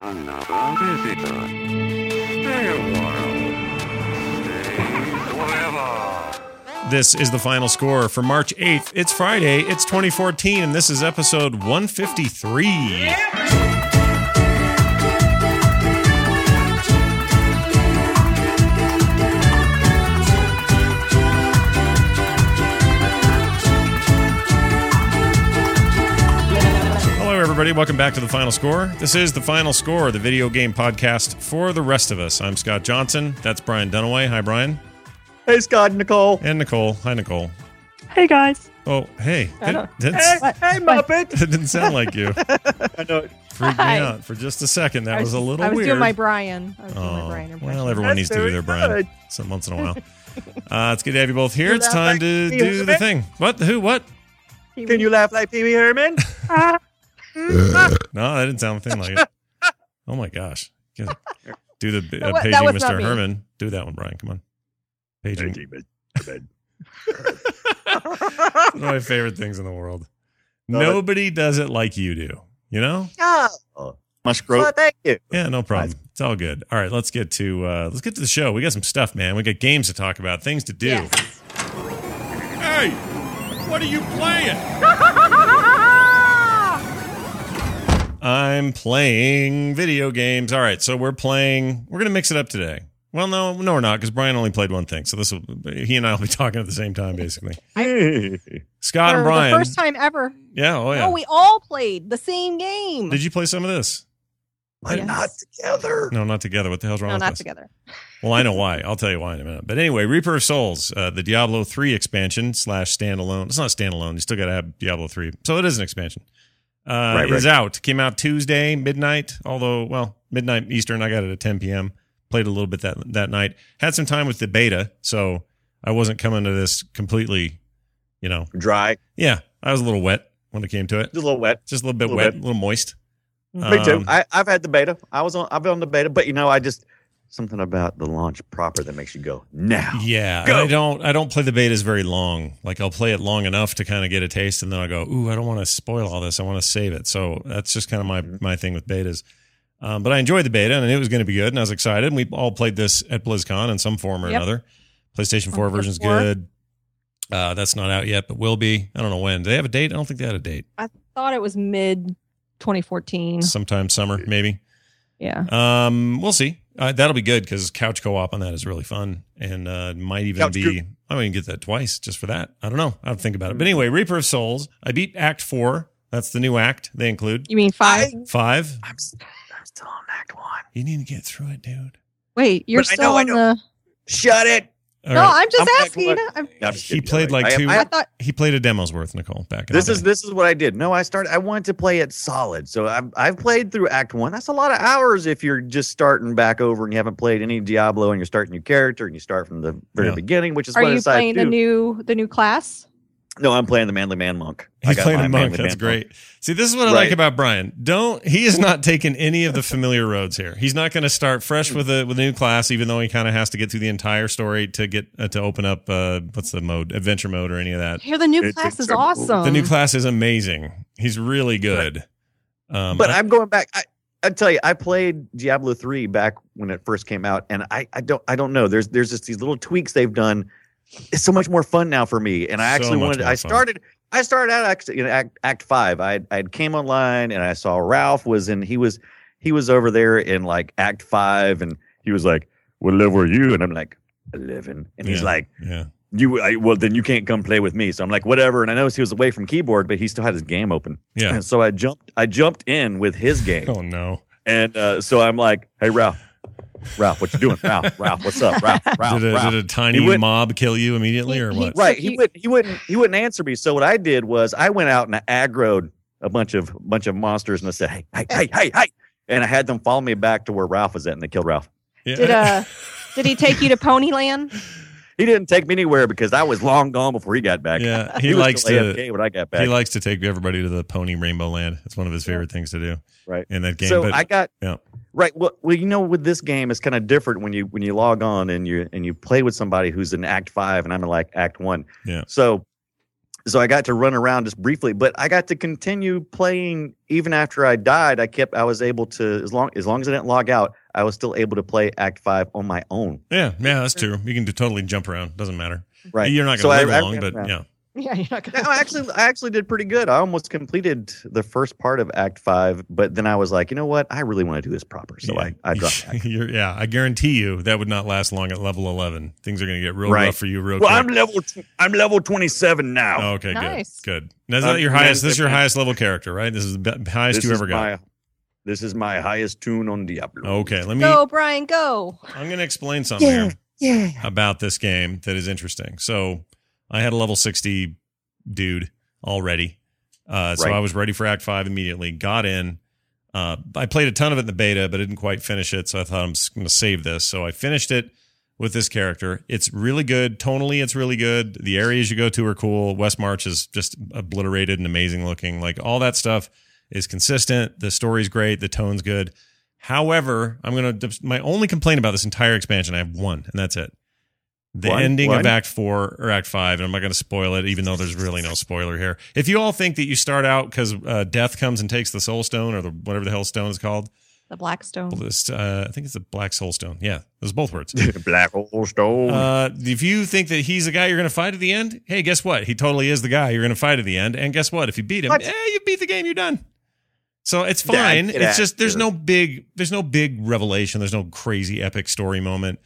Another visitor. Stay a while. Stay forever. This is the final score for March 8th. It's Friday, it's 2014, and this is episode 153. Hello, everybody. Welcome back to the final score. This is the final score, the video game podcast for the rest of us. I'm Scott Johnson. That's Brian Dunaway. Hi, Brian. Hey, Scott, Nicole. And Nicole. Hi, Nicole. Hey guys. Oh, hey. That, Hey, hey, Muppet. that didn't sound like you. I know. Freaked me out for just a second. That I was, a little I was weird. doing my Brian. I was doing my Oh, Brian impression. well, everyone That's needs to do their Brian good. some once in a while. Uh, it's good to have you both here. You It's time like to do the thing. What? Who? What? Can you laugh like Pee Wee Herman? No, that didn't sound a thing like it. Oh my gosh. Do the uh, That wa- that paging was Mr. Herman. Do that one, Brian. Come on. Paging. One of my favorite things in the world. Love it. Nobody does it like you do. You know? Oh, Much well, growth. thank you. Yeah, no problem. It's all good. All right, let's get to uh let's get to the show. We got some stuff, man. We got games to talk about, things to do. Yes. Hey, what are you playing? I'm playing video games. All right, so we're playing. We're gonna mix it up today. Well, no, no, we're not, because Brian only played one thing. So this will he and I will be talking at the same time, basically. Scott and Brian. the first time ever. yeah, oh yeah. No, we all played the same game. Did you play some of this? But Yes. not together. No, not together. What the hell's wrong no, with not us? together. Well, I know why. I'll tell you why in a minute. But anyway, Reaper of Souls, uh, the Diablo 3 expansion slash standalone. It's not standalone. You still got to have Diablo 3. So it is an expansion. Uh, Right, is right. out. Came out Tuesday, midnight. Although, well, midnight Eastern. I got it at 10 p.m. Played a little bit that, that night. Had some time with the beta. So I wasn't coming to this completely, you know. Dry. Yeah, I was a little wet when it came to it. Just a little wet. Just a little bit Little wet, bit. a little moist. Me too. Um, I, I've had the beta. I was on. I've been on the beta, but you know, I just something about the launch proper that makes you go now. Yeah, and Go. I don't. I don't play the betas very long. Like I'll play it long enough to kind of get a taste, and then I go, "Ooh, I don't want to spoil all this. I want to save it." So that's just kind of my Mhm. my thing with betas. Um, but I enjoyed the beta, and it was going to be good, and I was excited. And we all played this at BlizzCon in some form or Yep. another. PlayStation Four version is good. Uh, that's not out yet, but will be. I don't know when. Do they have a date? I don't think they had a date. I thought it was mid 2014. Sometime summer, maybe. Yeah. Um, we'll see. Uh, that'll be good because couch co-op on that is really fun, and uh, might even Couch be. co- I might even get that twice just for that. I don't know. I have to think about it. But anyway, Reaper of Souls. I beat Act Four. That's the new act. They include You mean five? Five. I'm, s- I'm still on Act One. You need to get through it, dude. Wait, you're But I still know, I on know. the. Shut it. All no, right. I'm just I'm- asking. I'm, No, I'm just He played like I- two- I, I- thought He played a demo's worth, Nicole. Back in this the is day. this is what I did. No, I started. I wanted to play it solid. So I've I've played through Act One. That's a lot of hours if you're just starting back over and you haven't played any Diablo and you're starting your character and you start from the very Yeah. beginning, which is are what I you decided playing to the new the new class? No, I'm playing the Manly Man Monk. I playing my a monk. That's Man great. See, this is what I Right. like about Brian. Don't he is not taking any of the familiar roads here. He's not going to start fresh with a with a new class, even though he kind of has to get through the entire story to get uh, to open up uh, what's the mode, adventure mode, or any of that. Here, the new It's class is incredible. awesome. The new class is amazing. He's really good. Um, but I- I'm going back. I, I tell you, I played Diablo three back when it first came out, and I, I don't I don't know. There's there's just these little tweaks they've done. It's so much more fun now for me, and I actually much wanted. I started. I started out actually in Act Act five. I I came online and I saw Ralph was in. He was he was over there in like Act five, and he was like, "What level are you?" And I'm like, 11. and he's Yeah. like, yeah, "You I, well then you can't come play with me." So I'm like, "Whatever." And I noticed he was away from keyboard, but he still had his game open. yeah. And so I jumped. I jumped in with his game. Oh no! And uh, so I'm like, hey, Ralph, Ralph, what you doing? Ralph, Ralph, what's up? Ralph, Ralph, did, a, Ralph. did a tiny went- mob kill you immediately, or He- what? right. So He you- would he wouldn't he wouldn't answer me. So what I did was I went out and I aggroed a bunch of bunch of monsters and I said, hey, hey, hey, hey, hey. And I had them follow me back to where Ralph was at and they killed Ralph. Yeah. Did uh did he take you to Ponyland? He didn't take me anywhere because I was long gone before he got back. yeah, he, was likes to. AFK when I got back, He likes to take everybody to the Pony Rainbow Land. It's one of his favorite things to do. Right. in that game. so but I got yeah. Right. Well, well, you know, with this game, it's kind of different when you when you log on and you and you play with somebody who's in Act Five and I'm in like Act One. Yeah. So so I got to run around just briefly, but I got to continue playing even after I died. I kept I was able to as long as long as I didn't log out, I was still able to play Act Five on my own. Yeah, yeah, that's true. You can do, totally jump around. Doesn't matter. Right. You're not going I- to live I long, ran but around. yeah. Yeah, you're not No, gonna. actually, I actually did pretty good. I almost completed the first part of Act Five, but then I was like, you know what? I really want to do this proper, so yeah. I I dropped. You're, yeah, I guarantee you that would not last long at level 11. Things are going to get real Right. rough for you real quick. Well, quick. I'm level. T- I'm level twenty seven now. Oh, okay, Nice. good, good. Now, is Um, that your highest? This is your highest level character, right? This is the highest this you is ever got. my. This is my highest tune on Diablo. Okay, let me. Go, Brian, go. I'm going to explain something here about this game that is interesting. So, I had a level 60 dude already. Uh, so Right. I was ready for Act 5 immediately. Got in. Uh, I played a ton of it in the beta, but I didn't quite finish it. So I thought I'm going to save this. So I finished it with this character. It's really good. Tonally, it's really good. The areas you go to are cool. West March is just obliterated and amazing looking. Like all that stuff is consistent. The story's great. The tone's good. However, I'm going to, my only complaint about this entire expansion, I have one, and that's it. The One? ending of Act Four or Act Five, and I'm not going to spoil it, even though there's really no spoiler here. If you all think that you start out because uh, death comes and takes the soul stone or the whatever the hell stone is called, The Blackstone. this, uh, I think it's the black soul stone. Yeah, those both words. Black soul stone. Uh, if you think that he's the guy you're going to fight at the end, hey, guess what? He totally is the guy you're going to fight at the end. And guess what? If you beat him, What? eh, you beat the game. You're done. So it's fine. get It's just there's here. no big there's no big revelation. There's no crazy epic story moment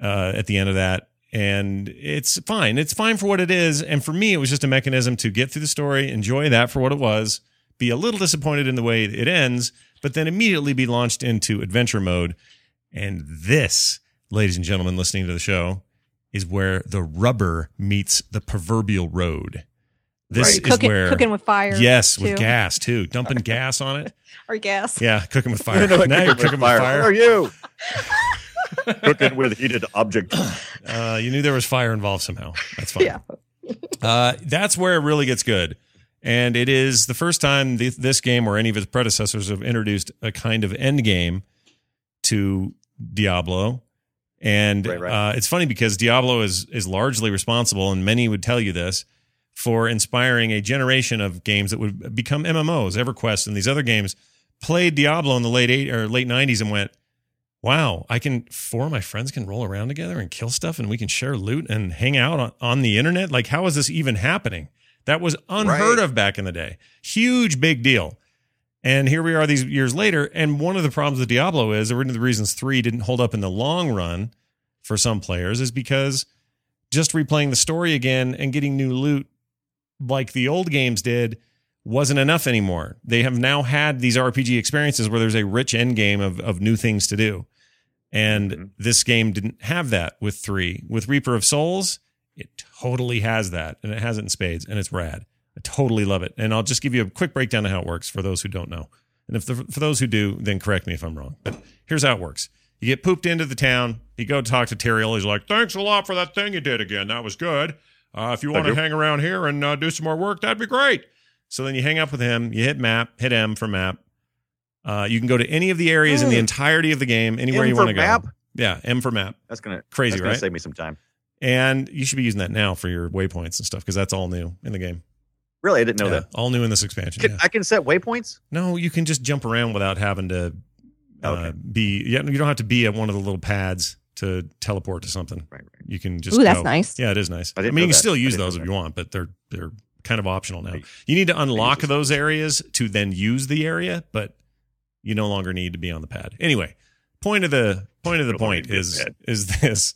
uh, at the end of that, and it's fine. It's fine for what it is. And for me, it was just a mechanism to get through the story, enjoy that for what it was, be a little disappointed in the way it ends, but then immediately be launched into adventure mode. And this, ladies and gentlemen, listening to the show, is where the rubber meets the proverbial road. This Right. is cooking, where cooking with fire. yes, with gas too, dumping gas on it. or gas. Yeah, cooking with fire. Now you're cooking with Where fire. are you? Cooking with heated object. Uh, you knew there was fire involved somehow. That's fine. Yeah. Uh, that's where it really gets good. And it is the first time th- this game or any of its predecessors have introduced a kind of end game to Diablo. And Right, right. Uh, it's funny because Diablo is is largely responsible, and many would tell you this, for inspiring a generation of games that would become MMOs. EverQuest and these other games played Diablo in the late eight or late nineties and went, "Wow, I can four of my friends can roll around together and kill stuff, and we can share loot and hang out on, on the internet. Like, how is this even happening? That was unheard Right. of back in the day. Huge, big deal." And here we are these years later. And one of the problems with Diablo is, or one of the reasons three didn't hold up in the long run for some players, is because just replaying the story again and getting new loot like the old games did wasn't enough anymore. They have now had these RPG experiences where there's a rich end game of, of new things to do. And Mhm. this game didn't have that with three. With Reaper of Souls, it totally has that, and it has it in spades, and it's rad. I totally love it. And I'll just give you a quick breakdown of how it works for those who don't know. And if the, for those who do, then correct me if I'm wrong. But here's how it works. You get pooped into the town. You go talk to Tyrael. He's like, thanks a lot for that thing you did again. That was good. Uh, if you want to you. hang around here and uh, do some more work, that'd be great. So then you hang up with him. You hit map, hit M for map. Uh, you can go to any of the areas in the Mm. entirety of the game, anywhere M you want to go. map? Yeah, M for map. That's gonna Crazy, that's gonna right? save me some time. And you should be using that now for your waypoints and stuff because that's all new in the game. Really, I didn't know Yeah, that. all new in this expansion. Can, yeah. I can set waypoints. No, you can just jump around without having to uh, Okay. be. Yeah, you don't have to be at one of the little pads to teleport to something. Right, right. You can just. Ooh, that's nice. Yeah, it is nice. I, I mean, you can that. still use those if you want, but they're they're kind of optional now. You need to unlock those areas to then use the area, but you no longer need to be on the pad. Anyway, point of the point of the point is is this: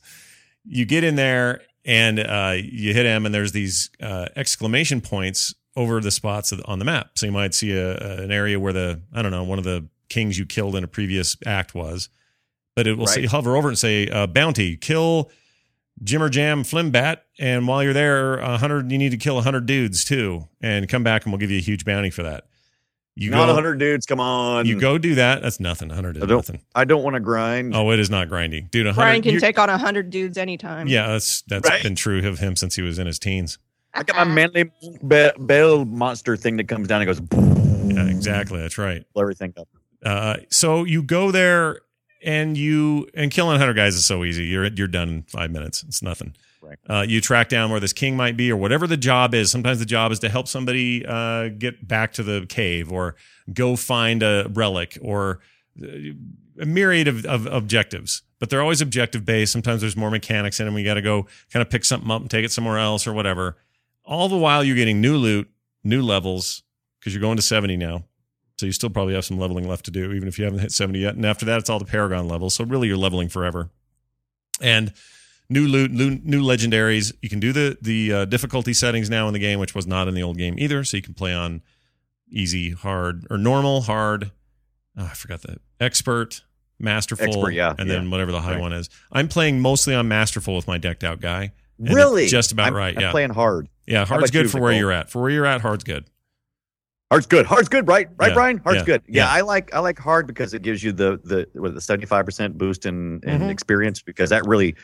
you get in there and uh, you hit M, and there's these uh, exclamation points over the spots on the map. So you might see a, a- an area where the I don't know one of the kings you killed in a previous act was, but it will say, hover over and say uh, bounty kill Jimmer Jam Flimbat, and while you're there, a hundred you need to kill a hundred dudes too, and come back and we'll give you a huge bounty for that. You Not go, hundred dudes. Come on. you go do that. That's nothing. hundred is I don't- nothing. I don't want to grind. Oh, it is not grindy, dude. A Brian can take on a hundred dudes anytime. Yeah, that's that's Right. been true of him since he was in his teens. I got my manly be- bell monster thing that comes down and goes Yeah, exactly. That's right. blow everything up. Uh, so you go there and you and killing hundred guys is so easy. You're you're done in five minutes. It's nothing. Right. Uh, you track down where this king might be, or whatever the job is. Sometimes the job is to help somebody uh, get back to the cave, or go find a relic, or uh, a myriad of, of objectives. But they're always objective based. Sometimes there's more mechanics in them. We got to go kind of pick something up and take it somewhere else, or whatever. All the while, you're getting new loot, new levels, because you're going to 70 now. So you still probably have some leveling left to do, even if you haven't hit 70 yet. And after that, it's all the Paragon levels. So really, you're leveling forever. And new loot, new, new legendaries. You can do the the uh, difficulty settings now in the game, which was not in the old game either. So you can play on easy, hard, or normal, hard. Oh, I forgot the expert, masterful, Expert, yeah, and then whatever the high Right. one is. I'm playing mostly on masterful with my decked out guy. And really? just about I'm, right. I'm yeah, playing hard. yeah. Hard's about you, good for where you're at. For where you're at, hard's good. Hard's good. Hard's good, right? Right, Yeah, Brian? Hard's yeah, good. Yeah, yeah. I like I like hard because it gives you the the what, the seventy five percent boost in, in Mhm. experience because that really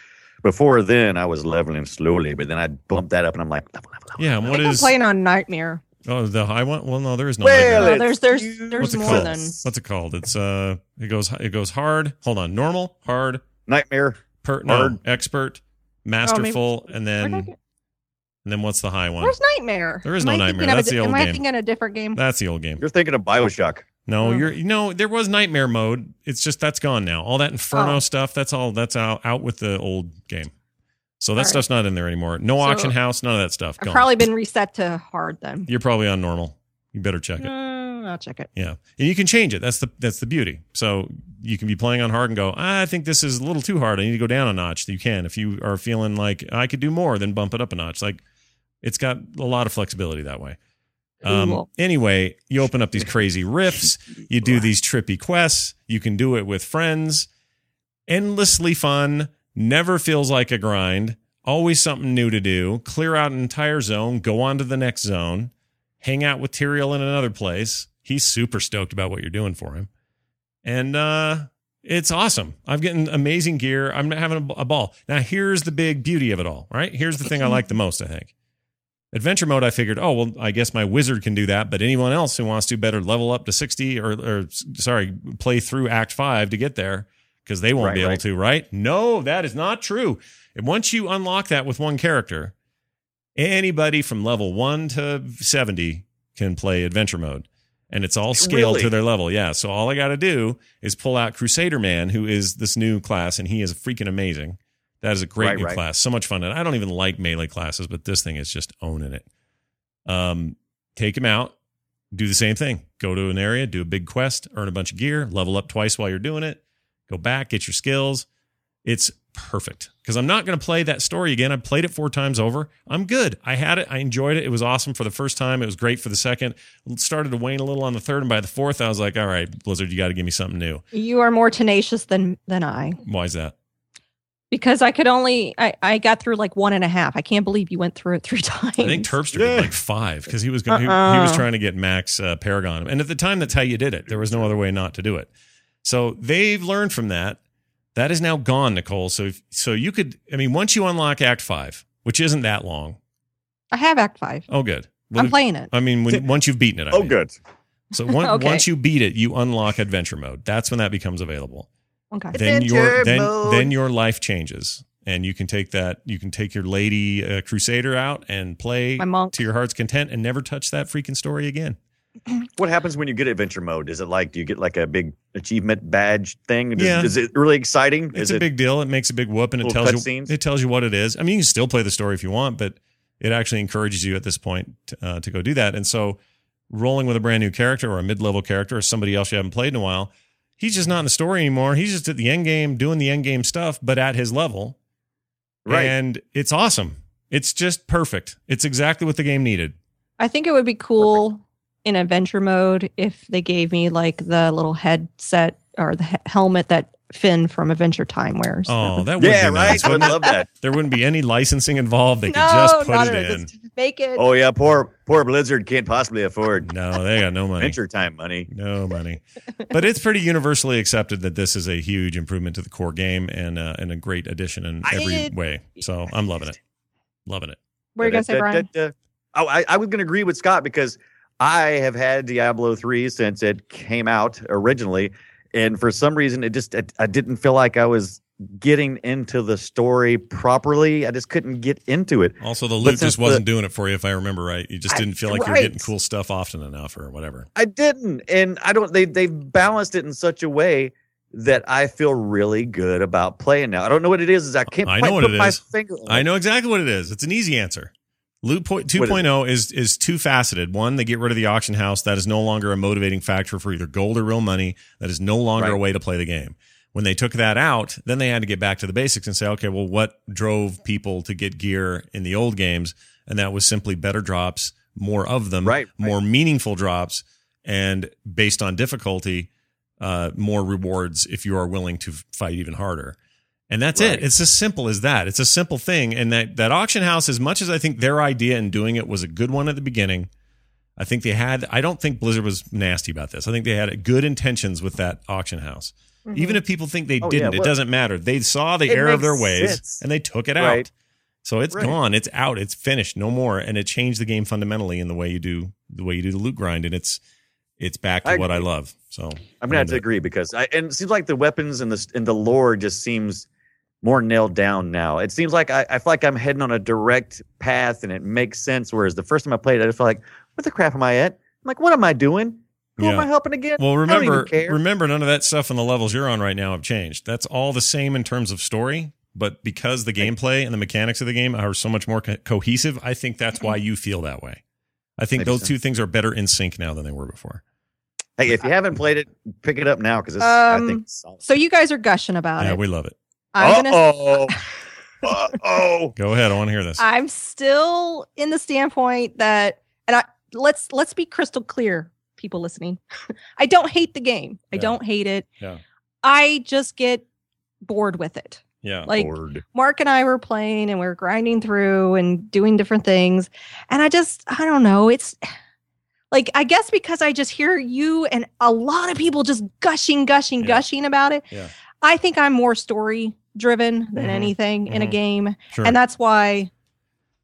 before then I was leveling slowly, but then I bumped that up and I'm like level, level, level. Yeah. and I What think I'm playing on Nightmare. Oh, the high one. Well, no, there is no. Well, nightmare. No, there's there's there's What's it more called? than What's it called? It's uh, it goes it goes hard. Hold on, normal, hard, Nightmare. per, no, Hard. expert, masterful, and then Where'd I and then what's the high one? Where's Nightmare? There is Am no I Nightmare. thinking of a That's the old Am I game. thinking a different game? That's the old game. You're thinking of Bioshock. No, Oh. you're no. There was nightmare mode. It's just that's gone now. All that Inferno Oh. stuff. That's all. That's out out with the old game. So that All right. stuff's not in there anymore. No So- auction house. None of that stuff. I've Gone. probably been reset to hard then. You're probably on normal. You better check it. Mm, I'll check it. Yeah, and you can change it. That's the that's the beauty. So you can be playing on hard and go, "Ah, I think this is a little too hard. I need to go down a notch. You can if you are feeling like I could do more, then bump it up a notch. Like it's got a lot of flexibility that way. Um, anyway, you open up these crazy rifts. You do these trippy quests. You can do it with friends. Endlessly fun. Never feels like a grind. Always something new to do. Clear out an entire zone. Go on to the next zone. Hang out with Tyrael in another place. He's super stoked about what you're doing for him. And uh, it's awesome. I'm getting amazing gear. I'm having a ball. Now, here's the big beauty of it all, right? Here's the thing I like the most, I think. Adventure mode, I figured, oh, well, I guess my wizard can do that, but anyone else who wants to better level up to 60 or, or sorry, play through Act 5 to get there because they won't Right, be able right. to, right? No, that is not true. And once you unlock that with one character, anybody from level 1 to 70 can play adventure mode. And it's all scaled Really? to their level. Yeah. So all I got to do is pull out Crusader Man, who is this new class, and he is freaking amazing. That is a great Right, new right. class. So much fun. And I don't even like melee classes, but this thing is just owning it. Um, take him out, do the same thing. Go to an area, do a big quest, earn a bunch of gear, level up twice while you're doing it. Go back, get your skills. It's perfect because I'm not going to play that story again. I played it four times over. I'm good. I had it. I enjoyed it. It was awesome for the first time. It was great for the second. It started to wane a little on the third, and by the fourth, I was like, "All right, Blizzard, you got to give me something new." You are more tenacious than than I Why is that? Because I could only I I got through like one and a half. I can't believe you went through it three times. I think Terpster did like five because he was going. He, he was Uh-uh. trying to get Max uh, Paragon, and at the time, that's how you did it. There was no other way not to do it. So they've learned from that. That is now gone, Nicole. So if, so you could. I mean, once you unlock Act Five, which isn't that long. I have Act Five. Oh, good. Well, I'm if- playing it. I mean, when, once you've beaten it. I Oh, mean. good. So one, Okay. once you beat it, you unlock adventure mode. That's when that becomes available. Okay. Then your then then your life changes, and you can take that. You can take your lady uh, crusader out and play My monk. to your heart's content, and never touch that freaking story again. What happens when you get adventure mode? Is it like do you get like a big achievement badge thing? Is, Yeah. is it really exciting? It's is a it big deal. It makes a big whoop, and it tells you cutscenes? it tells you what it is. I mean, you can still play the story if you want, but it actually encourages you at this point to, uh, to go do that. And so, rolling with a brand new character or a mid level character or somebody else you haven't played in a while, he's just not in the story anymore. He's just at the end game doing the end game stuff, but at his level. Right. And it's awesome. It's just perfect. It's exactly what the game needed. I think it would be cool in adventure mode if they gave me like the little headset or the he- helmet that Finn from Adventure Time wears. Oh, that would yeah, be right. nice. I would love that. There wouldn't be any licensing involved. They could no, just put it in. just make it. Oh yeah, poor poor Blizzard can't possibly afford No, they got no money. adventure time money. No money. but it's pretty universally accepted that this is a huge improvement to the core game and uh, and a great addition in I- every way. So I'm loving it. Loving it. what are you gonna say, Brian? Oh, I, I was going to agree with Scott because I have had Diablo 3 since it came out originally. And for some reason, it just, I, I didn't feel like I was getting into the story properly. I just couldn't get into it. Also, the loot just wasn't doing it for you, if I remember right. You just didn't feel like you were getting cool stuff often enough, or whatever. I didn't, and I don't. They they balanced it in such a way that I feel really good about playing now. I don't know what it is. Is I can't I quite know what put it my is. finger. On I know exactly what it is. It's an easy answer. Loot point What is 2.0 is is two faceted. One, they get rid of the auction house. That is no longer a motivating factor for either gold or real money. That is no longer a way to play the game. When they took that out, then they had to get back to the basics and say, okay, well, what drove people to get gear in the old games? And that was simply better drops, more of them, Right, more meaningful drops, and based on difficulty, uh, more rewards if you are willing to fight even harder. And that's Right. it. It's as simple as that. It's a simple thing. And that, that auction house, as much as I think their idea in doing it was a good one at the beginning, I think they had, I don't think Blizzard was nasty about this. I think they had good intentions with that auction house. Mm-hmm. Even if people think they Oh, didn't, it well- doesn't matter. They saw the error of their ways sense. and they took it Right. out. So it's Right. gone. It's out. It's finished. No more. And it changed the game fundamentally in the way you do the way you do the loot grind. And it's it's back to I what I love. So I'm gonna have to uh, agree because I and it seems like the weapons and the and the lore just seems more nailed down now. It seems like I, I feel like I'm heading on a direct path and it makes sense. Whereas the first time I played, it, I just felt like, what the crap am I at? I'm like, what am I doing? Who am I helping again? Well, I don't even remember, care. remember, none of that stuff in the levels you're on right now have changed. That's all the same in terms of story, but because the gameplay and the mechanics of the game are so much more co- cohesive, I think that's why you feel that way. I think Maybe those so. two things are better in sync now than they were before. Hey, if you haven't played it, pick it up now because I Um, think. It's solid. So you guys are gushing about yeah, it. Yeah, we love it. I'm gonna oh. oh. Go ahead. I want to hear this. I'm still in the standpoint that, and I let's let's be crystal clear, people listening. I don't hate the game. I Yeah. don't hate it. Yeah. I just get bored with it. yeah. Like Lord. Mark and I were playing and we are grinding through and doing different things, and I just I don't know. It's like I guess because I just hear you and a lot of people just gushing, gushing, Yeah. gushing about it. Yeah. I think I'm more story driven than Mhm. anything in a Mhm. game. Sure. And that's why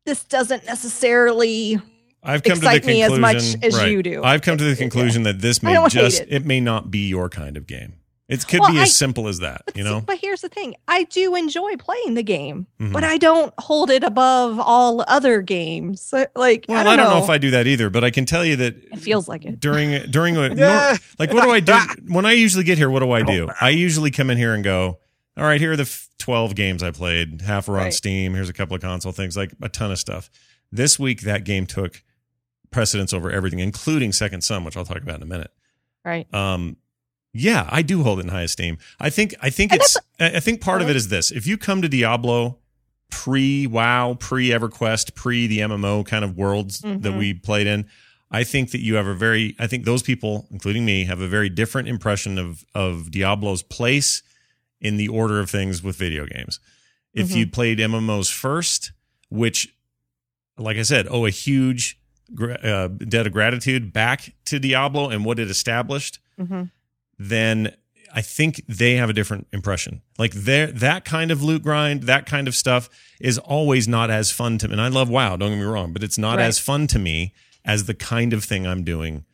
this doesn't necessarily I've come to the excite me conclusion as much as right. you do. I've come to the conclusion that this may just it. it. may not be your kind of game. It could Well, be I- as simple as that, you know. but here's the thing. I do enjoy playing the game, Mhm. but I don't hold it above all other games. Like Well, I don't, know. know if I do that either, but I can tell you that it feels like it. during during a Yeah. like what do I do when I usually get here? What do I do? I usually come in here and go, all right, here are the f- twelve games I played. Half are on Right. Steam. Here's a couple of console things, like a ton of stuff. This week, that game took precedence over everything, including Second Son, which I'll talk about in a minute. Right. Um, yeah, I do hold it in high esteem. I think I think it's I think part of it is this: if you come to Diablo pre WoW, pre EverQuest, pre the MMO kind of worlds that Mhm. we played in, I think that you have a very I think those people, including me, have a very different impression of of Diablo's place in the order of things with video games. If Mhm. you played MMOs first, which, like I said, owe a huge uh, debt of gratitude back to Diablo and what it established hmm then I think they have a different impression. Like that kind of loot grind, that kind of stuff is always not as fun to me. And I love WoW, don't get me wrong, but it's not Right. as fun to me as the kind of thing I'm doing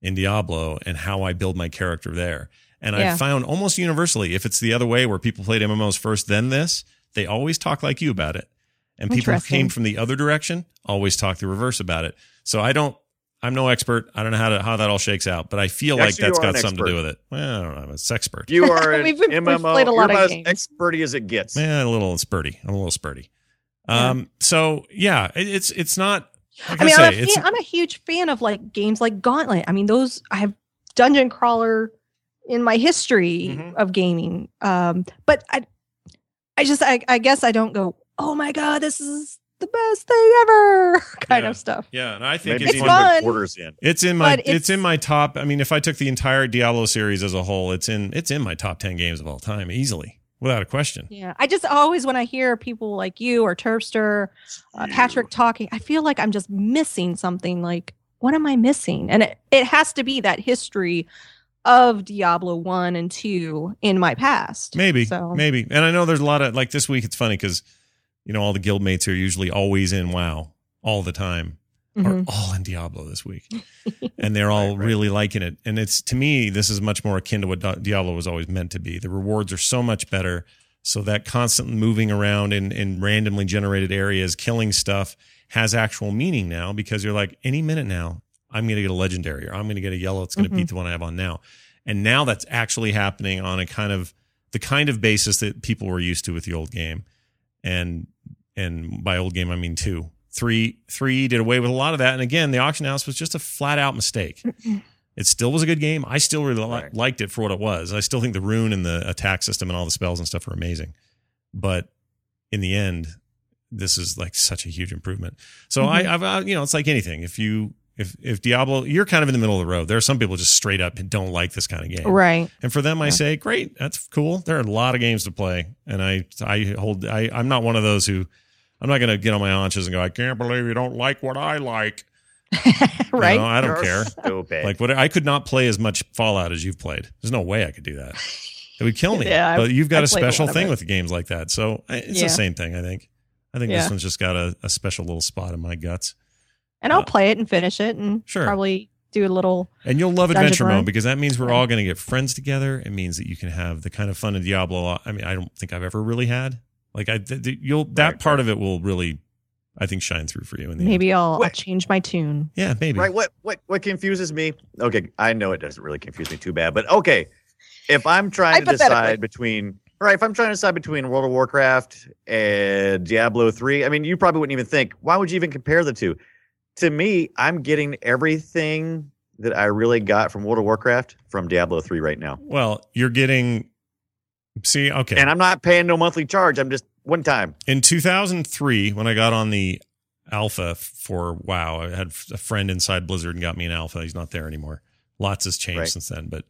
in Diablo and how I build my character there. And Yeah. I've found almost universally, if it's the other way where people played MMOs first, then this, they always talk like you about it. And people who came from the other direction always talk the reverse about it. So I don't, I'm no expert. I don't know how to, how that all shakes out, but I feel like Actually, you that's are got an something to do with it. Well, I don't know. I'm a sexpert. You are an We've- we've played a lot you're of about games. as experty as it gets. Man, a little spurty. I'm a little spurty. Yeah. Um, so yeah, it, it's it's not. Like I, I mean, say, I'm, a it's fan, I'm a huge fan of like games like Gauntlet. I mean, those I have dungeon crawler in my history Mhm. of gaming. Um, but I, I just, I, I guess I don't go, oh my god, this is the best thing ever, kind Yeah. of stuff. yeah, and I think Maybe it's, It's one- one fun. quarters in. It's in my it's, it's- in my top. I mean, if I took the entire Diablo series as a whole, it's in it's in my top ten games of all time, easily, without a question. Yeah, I just always when I hear people like you or Turfster, uh, Patrick talking, I feel like I'm just missing something. Like, what am I missing? And it, it has to be that history of Diablo one and two in my past. Maybe, So- maybe. And I know there's a lot of like this week. It's funny because you know all the guild mates are usually always in WoW all the time. Mhm. are all in Diablo this week, and they're all Right, right. really liking it. And it's to me, this is much more akin to what Diablo was always meant to be. The rewards are so much better. So that constant moving around in, in randomly generated areas, killing stuff has actual meaning now because you're like, any minute now, I'm going to get a legendary or I'm going to get a yellow It's going to Mhm. beat the one I have on now. And now that's actually happening on a kind of the kind of basis that people were used to with the old game. And and by old game I mean two. Three three did away with a lot of that. And again, the auction house was just a flat out mistake. It still was a good game. I still really li- liked it for what it was. I still think the rune and the attack system and all the spells and stuff are amazing. But in the end, this is like such a huge improvement. So I, I've, uh, you know, it's like anything. If you, if, if Diablo, you're kind of in the middle of the road. There are some people just straight up don't like this kind of game. Right. And for them, I say, great, that's cool. There are a lot of games to play, and I, I hold, I, I'm not one of those who, I'm not going to get on my haunches and go, I can't believe you don't like what I like. You right. know, I don't You're care. Stupid. Like what I could not play as much Fallout as you've played. There's no way I could do that. It would kill me. Yeah, but you've got I a played a special lot thing it. with games like that. So it's Yeah. the same thing. I think. I think Yeah. this one's just got a, a special little spot in my guts. And I'll Uh, play it and finish it and Sure. probably do a little And you'll love adventure mode because that means we're all going to get friends together. It means that you can have the kind of fun in Diablo. I mean, I don't think I've ever really had. Like I, th- th- you'll that Right, part right. of it will really, I think, shine through for you. In the end. maybe I'll, I'll change my tune. yeah, maybe. Right. What what what confuses me? Okay, I know it doesn't really confuse me too bad, but okay. If I'm trying to decide between all right, if I'm trying to decide between World of Warcraft and Diablo 3, I mean, you probably wouldn't even think, why would you even compare the two? To me, I'm getting everything that I really got from World of Warcraft from Diablo 3 right now. Well, you're getting. See, okay. And I'm not paying no monthly charge. I'm just one time. in 2003 when i got on the alpha for wow i had a friend inside blizzard and got me an alpha he's not there anymore lots has changed Right. since then but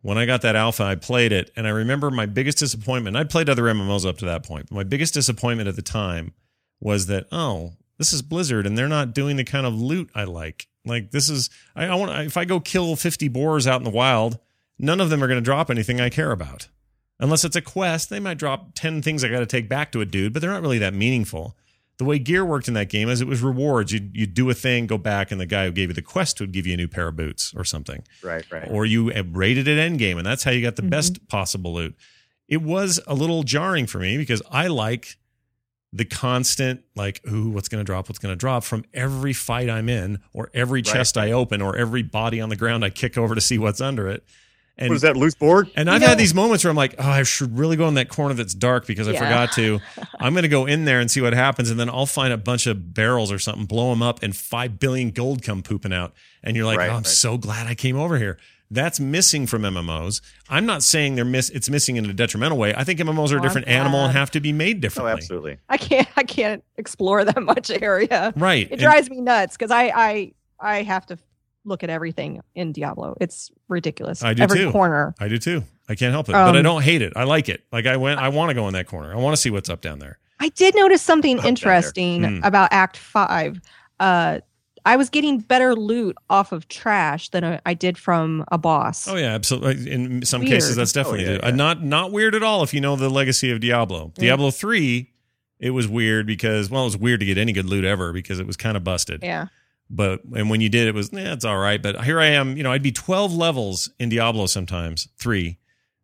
when i got that alpha i played it and i remember my biggest disappointment i'd played other mmos up to that point but my biggest disappointment at the time was that oh this is blizzard and they're not doing the kind of loot i like like this is i, I want if i go kill 50 boars out in the wild none of them are going to drop anything i care about Unless it's a quest, they might drop 10 things I got to take back to a dude, but they're not really that meaningful. The way gear worked in that game is it was rewards. You'd, you'd do a thing, go back, and the guy who gave you the quest would give you a new pair of boots or something. Right, right. Or you rated at endgame, and that's how you got the Mhm. best possible loot. It was a little jarring for me because I like the constant, like, ooh, what's going to drop? What's going to drop from every fight I'm in, or every Right, chest I open, or every body on the ground I kick over to see what's under it. And what is that, loose board? and I've know- had these moments where I'm like, oh, I should really go in that corner that's dark because I Yeah. forgot to. I'm going to go in there and see what happens. And then I'll find a bunch of barrels or something, blow them up, and 5 billion gold come pooping out. And you're like, Right, oh, I'm right. so glad I came over here. That's missing from MMOs. I'm not saying they're miss. It's missing in a detrimental way. I think MMOs are a Oh, different animal and have to be made differently. Oh, absolutely. I can't I can't explore that much area. Right. It And- drives me nuts because I I I have to look at everything in Diablo. It's ridiculous. I do Every too. corner. I do too. I can't help it, but I Um, don't hate it. I like it. Like I went. I want to go in that corner. I want to see what's up down there. I did notice something Up interesting Hmm. about Act Five. Uh, I was getting better loot off of trash than I- I did from a boss. Oh yeah, absolutely. In some Weird. cases, that's oh, definitely Oh, yeah, yeah. Not not weird at all if you know the legacy of Diablo. Yeah. Diablo three, it was weird because well, it was weird to get any good loot ever because it was kind of busted. Yeah. But and when you did, it was yeah, it's all right. But here I am, you know, I'd be twelve levels in Diablo sometimes three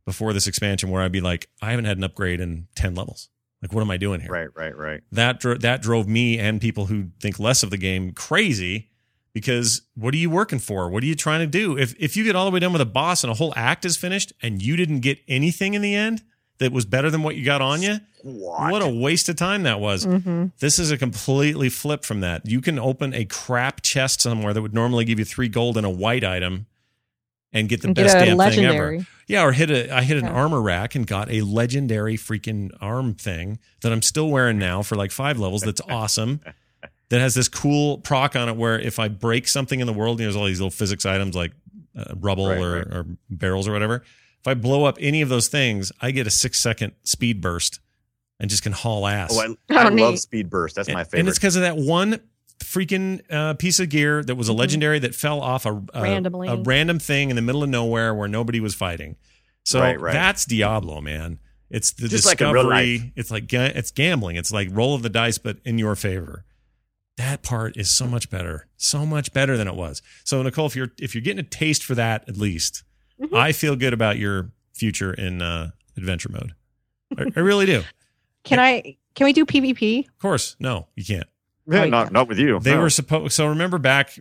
before this expansion where I'd be like, I haven't had an upgrade in ten levels. Like, what am I doing here? Right, right, right. that dro- that drove me and people who think less of the game crazy because what are you working for? What are you trying to do? If if you get all the way done with a boss and a whole act is finished and you didn't get anything in the end that was better than what you got on you, What? what a waste of time that was. hmm This is a completely flip from that. You can open a crap chest somewhere that would normally give you 3 gold and a white item and get the And best get a damn thing ever. Yeah, or hit a I hit an Yeah. armor rack and got a legendary freaking arm thing that I'm still wearing now for like five levels. That's awesome. That has this cool proc on it where if I break something in the world, you know, there's all these little physics items like uh, rubble Right, or, right. or barrels or whatever. If I blow up any of those things, I get a six second speed burst and just can haul ass. Oh, I, Oh, I love neat. Speed Burst. That's my favorite. And it's because of that one freaking uh, piece of gear that was a Mhm. legendary that fell off a, a Randomly. a random thing in the middle of nowhere where nobody was fighting. So Right, right. that's Diablo, man. It's the Just like discovery. life. it's like it's gambling. It's like roll of the dice, but in your favor. That part is so much better, so much better than it was. So Nicole, if you're if you're getting a taste for that, at least Mhm. I feel good about your future in uh, adventure mode. I, I really do. Can I? Can we do PvP? Of course, no, you can't. Yeah, yeah. not not with you. They no. were supposed. So remember back,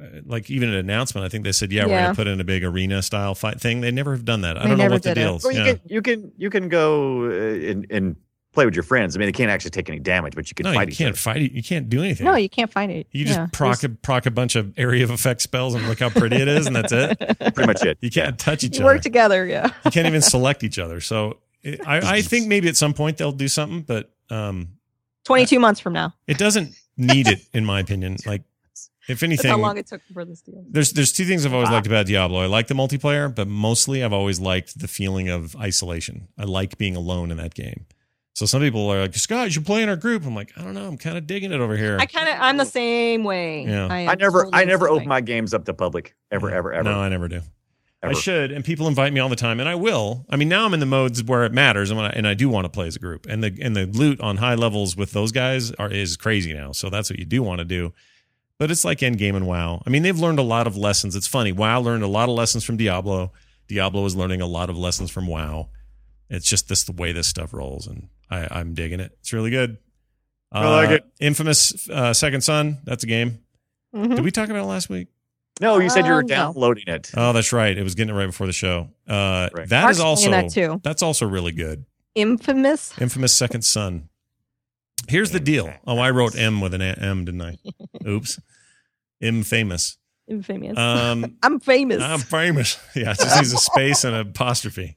uh, like even an announcement. I think they said, "Yeah, we're going to put in a big arena style fight thing." They never have done that. I They don't know what the did deal is. Well, you Yeah. can you can you can go uh, and and play with your friends. I mean, they can't actually take any damage, but you can No, fight you each can't other. fight it. You can't do anything. No, you can't find it. you just Yeah, proc a, proc a bunch of area of effect spells and look how pretty it is, and that's it. Pretty much it. You can't touch each You other. work together. Yeah. you can't even select each other. So it, I, I think maybe at some point they'll do something, but um, 22 months from now. it doesn't need it, in my opinion. Like, if That's anything, how long it took for this deal. there's there's two things I've always liked ah. about Diablo. I like the multiplayer, but mostly I've always liked the feeling of isolation. I like being alone in that game. So some people are like, Scott, you should play in our group. I'm like, I don't know. I'm kind of digging it over here. I kind of, I'm the same way. Yeah. am I never totally I never open way. my games up to public ever ever ever. No, I never do. I should, and people invite me all the time, and I will. I mean, now I'm in the modes where it matters, and when I, and I do want to play as a group, and the and the loot on high levels with those guys are is crazy now. So that's what you do want to do. But it's like Endgame and WoW. I mean, they've learned a lot of lessons. It's funny. WoW learned a lot of lessons from Diablo. Diablo is learning a lot of lessons from WoW. It's just this the way this stuff rolls, and I, I'm digging it. It's really good. I like Uh, it. Infamous uh, Second Son. That's a game. Mhm. Did we talk about it last week? No, you said you were Um, no. downloading it. Oh, that's right. It was getting it right before the show. Uh, Right. That Mark's is also playing that too. that's also really good. Infamous. Infamous Second Son. Here's the deal. Oh, I wrote M with an A- M, didn't I? Oops. M famous. Infamous. Um, I'm famous. I'm famous. Yeah, it just needs a space and an apostrophe.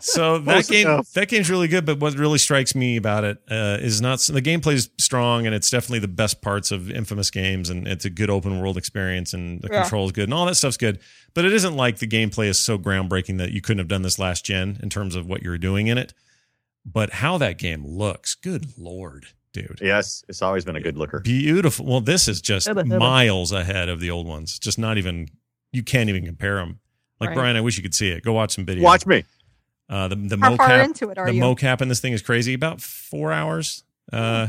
So that game, enough. that game's really good. But what really strikes me about it uh, is not the gameplay is strong, and it's definitely the best parts of Infamous games, and it's a good open world experience, and the Yeah. control is good, and all that stuff's good. But it isn't like the gameplay is so groundbreaking that you couldn't have done this last gen in terms of what you're doing in it. But how that game looks, good lord, dude. Yes, it's always been a good looker. Beautiful. Well, this is just Hubba, hubba. miles ahead of the old ones. Just not even, you can't even compare them. Like, Right. Brian, I wish you could see it. Go watch some video. Watch me. Uh, the the How far mocap, into it are the you? mocap in this thing is crazy. About four hours. Uh,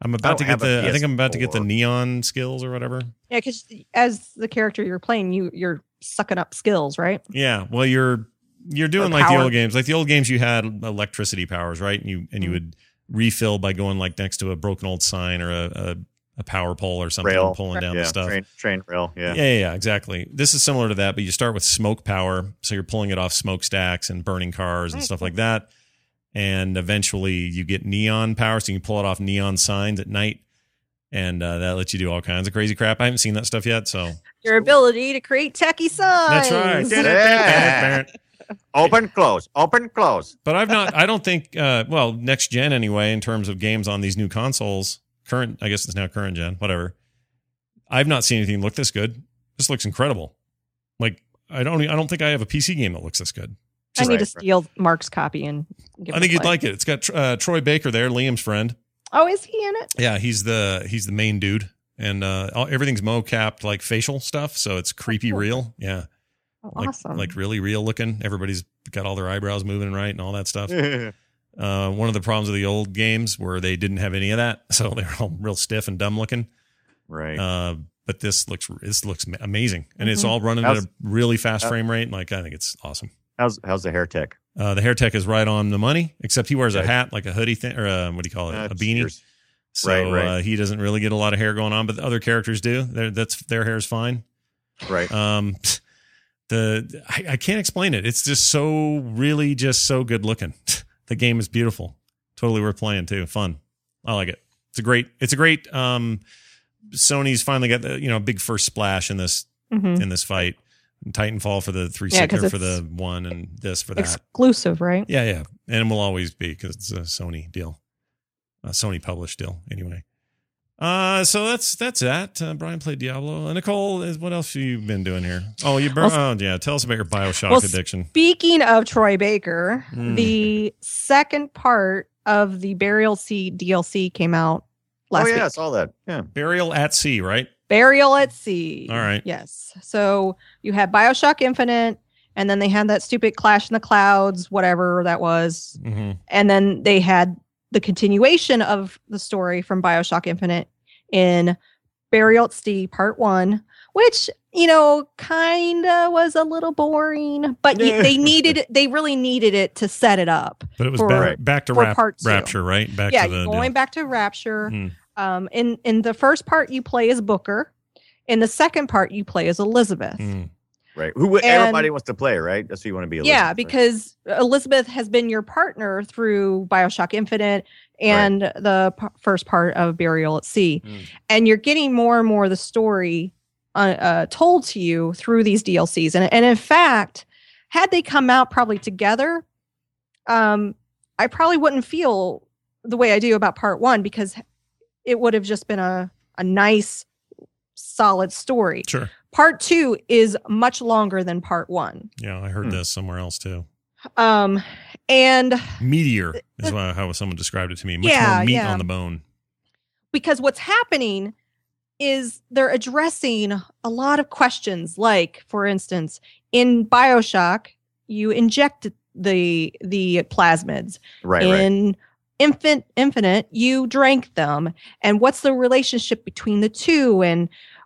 I'm about to don't get have the. a I think I'm about to get the neon skills or whatever. yeah, because as the character you're playing, you you're sucking up skills, right? Yeah. Well, you're you're doing like the old games. Like the old games, you had electricity powers, right? And you and you Mhm. would refill by going like next to a broken old sign or a a, a power pole or something, Rail. pulling down Yeah, the stuff. train train rail. Yeah. Yeah. yeah, yeah, exactly. This is similar to that, but you start with smoke power, so you're pulling it off smokestacks and burning cars and Right, stuff like that. And eventually, you get neon power, so you can pull it off neon signs at night, and uh, that lets you do all kinds of crazy crap. I haven't seen that stuff yet, so Your ability to create techie signs. that's right. Yeah. Open close. Open close. But I've not. I don't think. Uh, well, next gen anyway, in terms of games on these new consoles, current. I guess it's now current gen. Whatever. I've not seen anything look this good. This looks incredible. Like I don't. I don't think I have a PC game that looks this good. I need Right, to right. steal Mark's copy and. Give I think you'd play. like it. It's got uh, Troy Baker there, Liam's friend. Oh, is he in it? Yeah, he's the he's the main dude, and uh, all, everything's mo-capped like facial stuff, so it's creepy cool. real. Yeah, Oh, like awesome. like really real looking. Everybody's got all their eyebrows moving right and all that stuff. yeah. Uh, one of the problems of the old games were they didn't have any of that, so they were all real stiff and dumb looking. right. Uh, but this looks this looks amazing, and it's Mhm. all running at a really fast how- frame rate. and, Like I think it's awesome. how's how's the hair tech? Uh, the hair tech is right on the money, except he wears a hat like a hoodie thing or uh what do you call it, Uh, a beanie. cheers. So Right, right. Uh, he doesn't really get a lot of hair going on, but the other characters do. They're, that's their hair is fine. Right. Um, the I, I can't explain it. It's just so really just so good looking. the game is beautiful. Totally worth playing too. Fun. I like it. It's a great. It's a great. Um, Sony's finally got the you know big first splash in this Mhm. in this fight. Titanfall for the three Yeah, for the one and this for that. Exclusive, right? Yeah, yeah, and it will always be because it's a Sony deal, a Sony published deal. Anyway, uh, so that's that's that. Uh, Brian played Diablo. Uh, Nicole, is what else have you been doing here? Oh, you burned. Well, oh yeah, tell us about your Bioshock well, addiction. Speaking of Troy Baker, Mm. the second part of the Burial Sea DLC came out last oh yeah, I saw that. Yeah. Burial at Sea, right? Burial at Sea. All right. Yes. So you had Bioshock Infinite, and then they had that stupid Clash in the Clouds, whatever that was. Mm-hmm. And then they had the continuation of the story from Bioshock Infinite in Burial at Sea Part One, which, you know, kind of was a little boring, but you, Yeah. they needed it. They really needed it to set it up. But it was For- back, back to rap, part. Rapture, right? Back yeah, to the going back to Rapture. Hmm. Um, in in the first part, you play as Booker. In the second part, you play as Elizabeth. Mm. Right. Who And- everybody wants to play, right? That's who you want to be. Yeah, Elizabeth, right? because Elizabeth has been your partner through Bioshock Infinite and the p- first part of Burial at Sea. Mm. And you're getting more and more of the story uh, uh, told to you through these DLCs. And, and in fact, had they come out probably together, um, I probably wouldn't feel the way I do about part one because it would have just been a, a nice, solid story. Sure. Part two is much longer than part one. Yeah, I heard Hmm. this somewhere else too. Um, and Meteor is wha- how someone described it to me. Much Yeah, more meat yeah. on the bone. because what's happening is they're addressing a lot of questions like for instance in bioshock you inject the the plasmids right, right. in infant infinite you drank them and what's the relationship between the two and wh- h-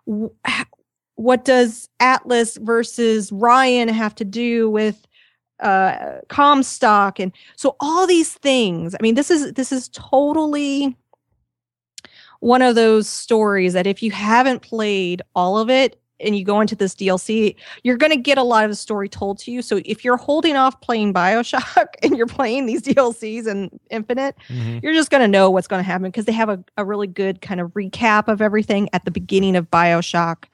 what does atlas versus ryan have to do with uh comstock? And so all these things i mean this is this is totally one of those stories that if you haven't played all of it and you go into this DLC, you're going to get a lot of the story told to you. So if you're holding off playing BioShock and you're playing these DLCs and Infinite, Mhm. you're just going to know what's going to happen because they have a, a really good kind of recap of everything at the beginning of BioShock,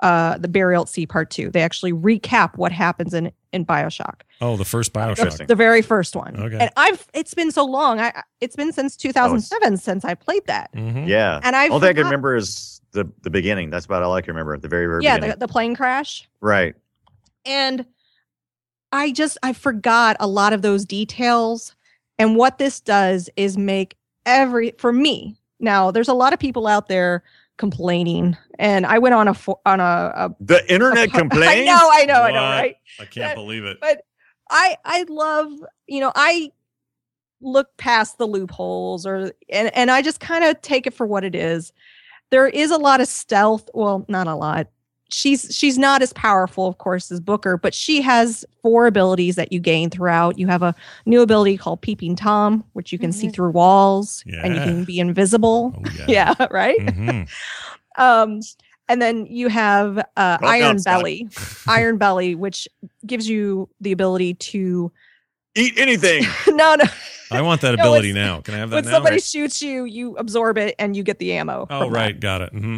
uh, the Burial at Sea Part 2. They actually recap what happens in, in BioShock Oh, the first Bioshock. The very first one. Okay. And I've it's been so long. I I- it's been since 2007 since I played that. Mhm. yeah. And I All thing I can remember is the the beginning. That's about all I can remember at the very very yeah, beginning. the, the plane crash. right. And I just I forgot a lot of those details. And what this does is make every for me. Now, there's a lot of people out there complaining, and I went on a on a, a The internet I complains. know, I know, I know, right? I can't believe it. But I I love you know I look past the loopholes or and and I just kind of take it for what it is. There is a lot of stealth. Well, not a lot. She's she's not as powerful, of course, as Booker, but she has four abilities that you gain throughout. You have a new ability called Peeping Tom, which you can see Mhm. through walls and you can be invisible. Oh, yeah. Yeah, right. Mhm. Um, and then you have uh, Calm Iron. Belly, Iron Belly, which gives you the ability to Eat anything. no, no. I want that ability it's- now. Can I have that When now? somebody shoots you, you absorb it and you get the ammo. oh, from that. right. Got it. Mm-hmm.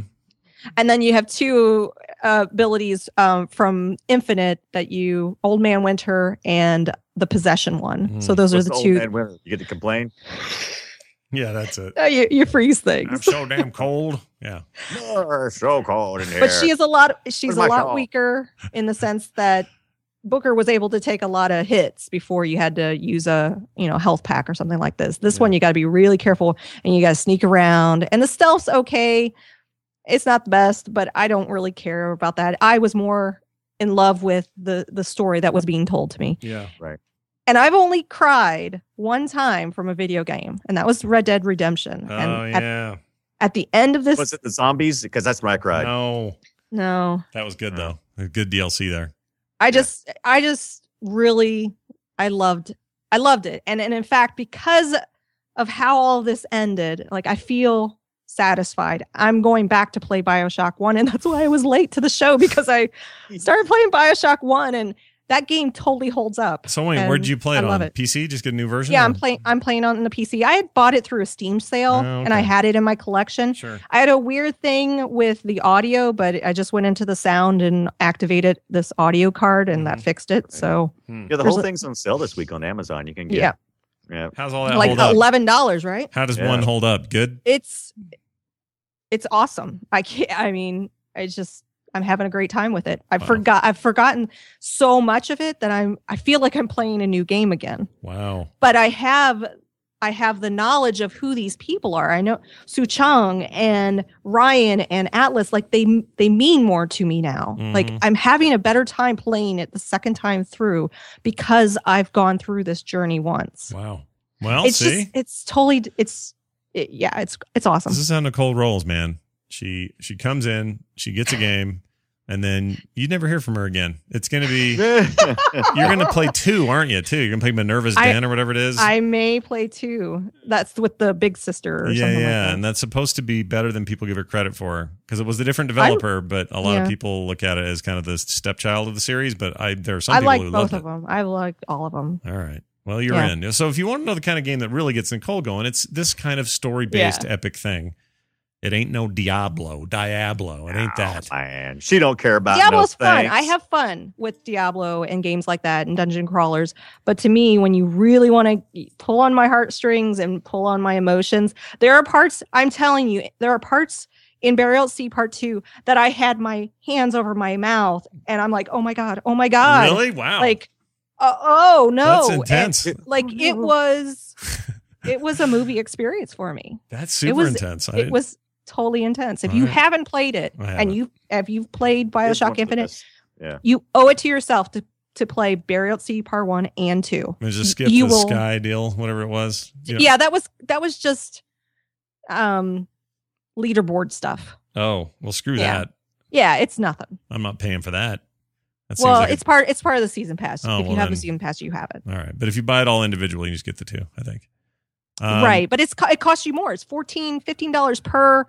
And then you have two uh, abilities um, from Infinite that you, Old Man Winter and the Possession one. So Mm. those What's are the old two. man winner? You get to complain. Yeah, that's it. Uh, you, you freeze things. I'm so damn cold. Yeah. So cold in here. but she is a lot. She's a lot fault? weaker in the sense that Booker was able to take a lot of hits before you had to use a you know health pack or something like this. This Yeah. one you got to be really careful and you got to sneak around. And the stealth's okay. It's not the best, but I don't really care about that. I was more in love with the the story that was being told to me. Yeah. Right. And I've only cried one time from a video game, and that was Red Dead Redemption. Oh, and at, yeah. at the end of this, Was it the zombies? Because that's when I cried. No. no, That was good, though. Good DLC there. I just I just really I loved I loved it. And and in fact because of how all this ended, like I feel satisfied. I'm going back to play BioShock 1 and that's why I was late to the show because I started playing BioShock 1 and that game totally holds up. So, wait, where'd And you play I it love on? it. PC? Just get a new version? Yeah, or- I'm playing I'm playing on the PC. I had bought it through a Steam sale Oh, and I had it in my collection. Sure. I had a weird thing with the audio, but I just went into the sound and activated this audio card and that Mhm. fixed it. So Hmm. Yeah, the whole a- things on sale this week on Amazon. You can get. Yeah. Yeah. How's all that like hold up? eleven dollars, right? How does Yeah. one hold up? Good? It's it's awesome. I can't. I mean, I just I'm having a great time with it. I Wow. forgot. I've forgotten so much of it that I'm. I feel like I'm playing a new game again. Wow. But I have. I have the knowledge of who these people are. I know Suchong and Ryan and Atlas. Like they they mean more to me now. Like Mhm. I'm having a better time playing it the second time through because I've gone through this journey once. Wow. Well, it's see? just it's totally it's it, yeah it's it's awesome This is how Nicole rolls, man. She she comes in, she gets a game, and then you never hear from her again. It's going to be you're going to play two, aren't you? Too. You're going to play Minerva's I- Den or whatever it is. I may play two. That's with the big sister or yeah, something yeah, like and that's supposed to be better than people give her credit for because it was a different developer, but a lot of people look at it as kind of the stepchild of the series. But I there are some I people like who both of them. I like all of them. All right. Well, you're Yeah. in. So if you want to know the kind of game that really gets Nicole going, it's this kind of story based epic thing. It ain't no Diablo, Diablo. It ain't that. Oh, man, she don't care about Diablo's no fun. I have fun with Diablo and games like that and dungeon crawlers. But to me, when you really want to pull on my heartstrings and pull on my emotions, there are parts, I'm telling you, there are parts in Burial at Sea Part 2 that I had my hands over my mouth and I'm like, oh my God, oh my God. Really? Wow. Like, uh, oh no. That's And, intense. like it was, it was a movie experience for me. That's super was- intense. I It didn't- was totally intense. If All you right. haven't played it I and haven't. you if you've played Bioshock Infinite. Yeah. you owe it to yourself to to play Burial at Sea Part One and Two. Let's just skip you the will- sky deal, whatever it was. You know- Yeah, that was that was just um leaderboard stuff. Oh, well, screw Yeah. that. Yeah, it's nothing. I'm not paying for that. That well, like a- it's part it's part of the season pass. Oh, if you have then- the season pass, you have it. all right. But if you buy it all individually, you just get the two. I think. Um, right, but it's it costs you more. It's 14 dollars per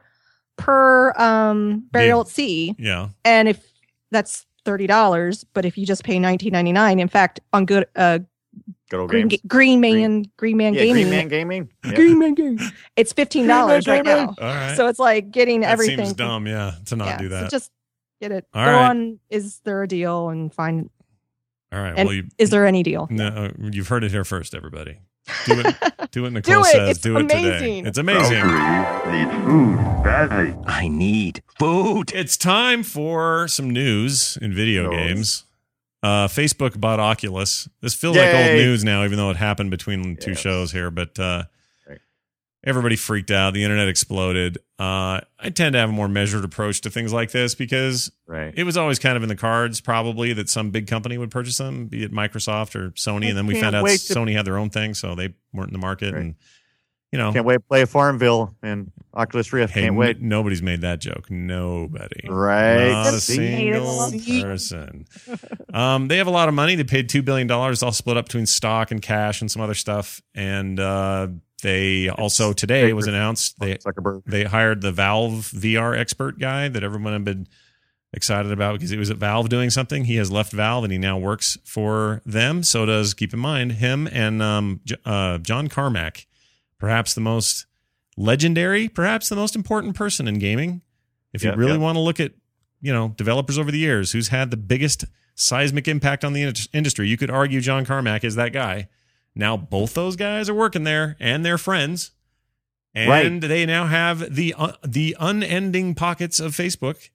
per um Burial at Sea, Yeah. and if that's thirty dollars, but if you just pay nineteen ninety nine, in fact, on good uh Good old Green, games. Ga- Green Man Green Man yeah, Gaming. Green Man Gaming. Yeah. Green Man Gaming. It's fifteen dollars right Gaming. now. All right. So it's like getting that everything. seems dumb. Yeah, to not yeah, do so that. just get it. All Go right. on. Is there a deal? And find. all right. and well, you, Is there any deal? no, you've heard it here first, everybody. Do it. Do what Nicole Do it. says. It's do it today. It's amazing. Valkyrie needs food badly. I need food. It's time for some news in video News. games. Uh, Facebook bought Oculus. This feels like old news now, even though it happened between two Yes. shows here. But uh, Right. Everybody freaked out. The internet exploded. Uh, I tend to have a more measured approach to things like this because Right. it was always kind of in the cards, probably that some big company would purchase them, be it Microsoft or Sony. I and then we found out wait to- Sony had their own thing, so they weren't in the market. Right. And you know, Can't wait to play Farmville and Oculus Rift. hey, Can't n- wait. nobody's made that joke. Nobody. Right. Not a single person. Um, they have a lot of money. They paid two billion dollars, all split up between stock and cash and some other stuff. And uh, they also today it was announced they they hired the Valve VR expert guy that everyone had been excited about because he was at Valve doing something. He has left Valve and he now works for them. So does keep in mind him and um, uh, John Carmack, perhaps the most legendary, perhaps the most important person in gaming. If Yep, you really yep. want to look at you know developers over the years, who's had the biggest seismic impact on the industry, you could argue John Carmack is that guy. Now both those guys are working there and they're friends. And Right. they now have the uh, the unending pockets of Facebook.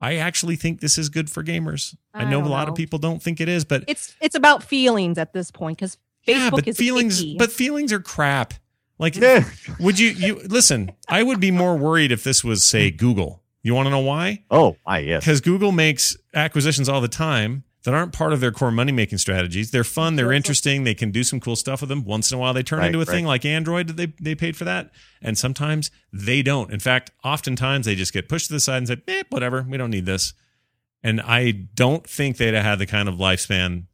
I actually think this is good for gamers. I, I know a don't lot of people don't think it is, but It's it's about feelings at this point because Facebook yeah, but is feelings icky. but feelings are crap. Like would you you listen, I would be more worried if this was say Google. You want to know why? Oh, I yes. Because Google makes acquisitions all the time that aren't part of their core money making strategies. They're fun, they're interesting, they can do some cool stuff with them. Once in a while, they turn Right, into a right. thing like Android that they, they paid for that. And sometimes they don't. In fact, oftentimes they just get pushed to the side and say, eh, whatever, we don't need this. And I don't think they'd have had the kind of lifespan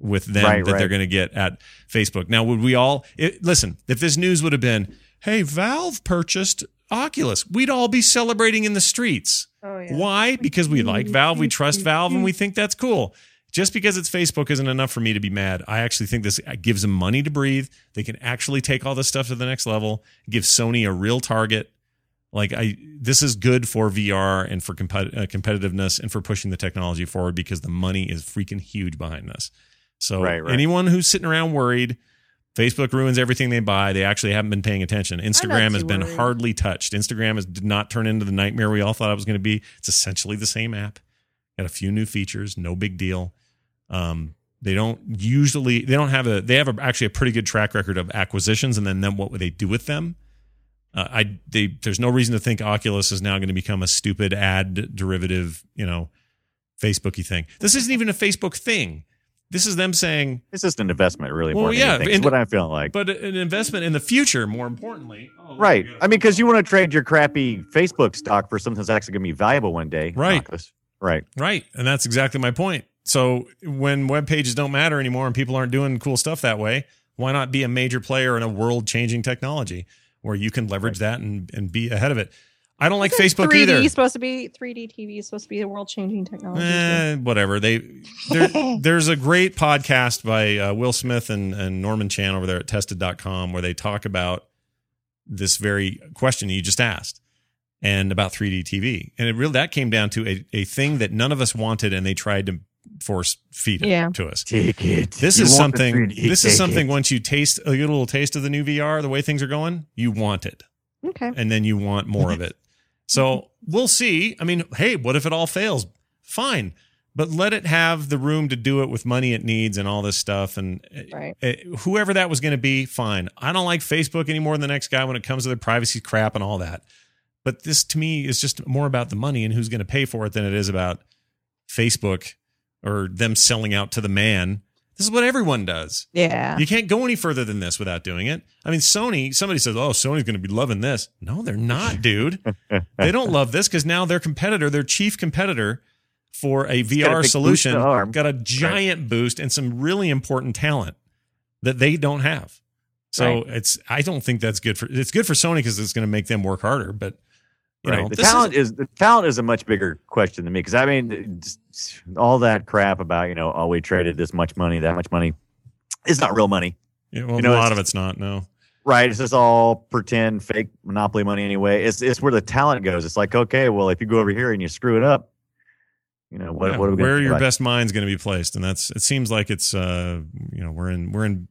with them Right, that they're going to get at Facebook. Now, would we all it, listen? If this news would have been, "Hey, Valve purchased Oculus," we'd all be celebrating in the streets. Oh, yeah. Why? Because we like Valve, we trust Valve, and we think that's cool. Just because it's Facebook isn't enough for me to be mad. I actually think this gives them money to breathe. They can actually take all this stuff to the next level. Give Sony a real target. Like I, this is good for VR and for compet- uh, competitiveness and for pushing the technology forward because the money is freaking huge behind this. So Right, right. anyone who's sitting around worried, Facebook ruins everything they buy. They actually haven't been paying attention. Instagram has been worried. hardly touched. Instagram has did not turn into the nightmare we all thought it was going to be. It's essentially the same app. Got a few new features, no big deal. Um, they don't usually they don't have a they have a, actually a pretty good track record of acquisitions and then then what would they do with them. Uh, I they there's no reason to think Oculus is now going to become a stupid ad derivative, you know, Facebooky thing. This isn't even a Facebook thing. This is them saying, It's just an investment, really. Well, more yeah, and- what I'm feeling like. but an investment in the future, more importantly. Oh, right. look, we got- I mean, because you want to trade your crappy Facebook stock for something that's actually going to be valuable one day. Right. Right. Right. And that's exactly my point. So when web pages don't matter anymore and people aren't doing cool stuff that way, why not be a major player in a world changing technology where you can leverage that and, and be ahead of it? I don't like Facebook 3D either. supposed to be 3D TV is supposed to be a world changing technology. Eh, whatever. They there, there's a great podcast by uh, Will Smith and, and Norman Chan over there at tested.com where they talk about this very question you just asked and about 3D TV. And it really that came down to a, a thing that none of us wanted and they tried to force feed it Yeah. to us. Take it. This You is something this is something it. once you taste a little taste of the new VR, the way things are going, you want it Okay. and then you want more of it. So we'll see. I mean, hey, what if it all fails? Fine, but let it have the room to do it with money it needs and all this stuff. And Right. uh, whoever that was going to be, fine. I don't like Facebook any more than the next guy when it comes to their privacy crap and all that. But this to me is just more about the money and who's going to pay for it than it is about Facebook or them selling out to the man. This is what everyone does. Yeah. You can't go any further than this without doing it. I mean, Sony, somebody says, oh, Sony's going to be loving this. No, they're not, dude. they don't love this because now their competitor, their chief competitor for a VR solution, boost in the arm. got a giant boost and some really important talent that they don't have. So Right. it's, I don't think that's good for, it's good for Sony because it's going to make them work harder. But, you Right. know, the this is- talent is, the talent is a much bigger question than me because I mean, all that crap about you know, oh, we traded this much money, that much money, it's not real money, yeah, well, you know, a lot of it's not, no. right? It's just all pretend, fake monopoly money anyway. It's it's where the talent goes. It's like, okay, well, if you go over here and you screw it up, you know what? Yeah, what are we where do your it? best mind's going to be placed, and that's it. Seems like it's uh, you know, we're in we're in.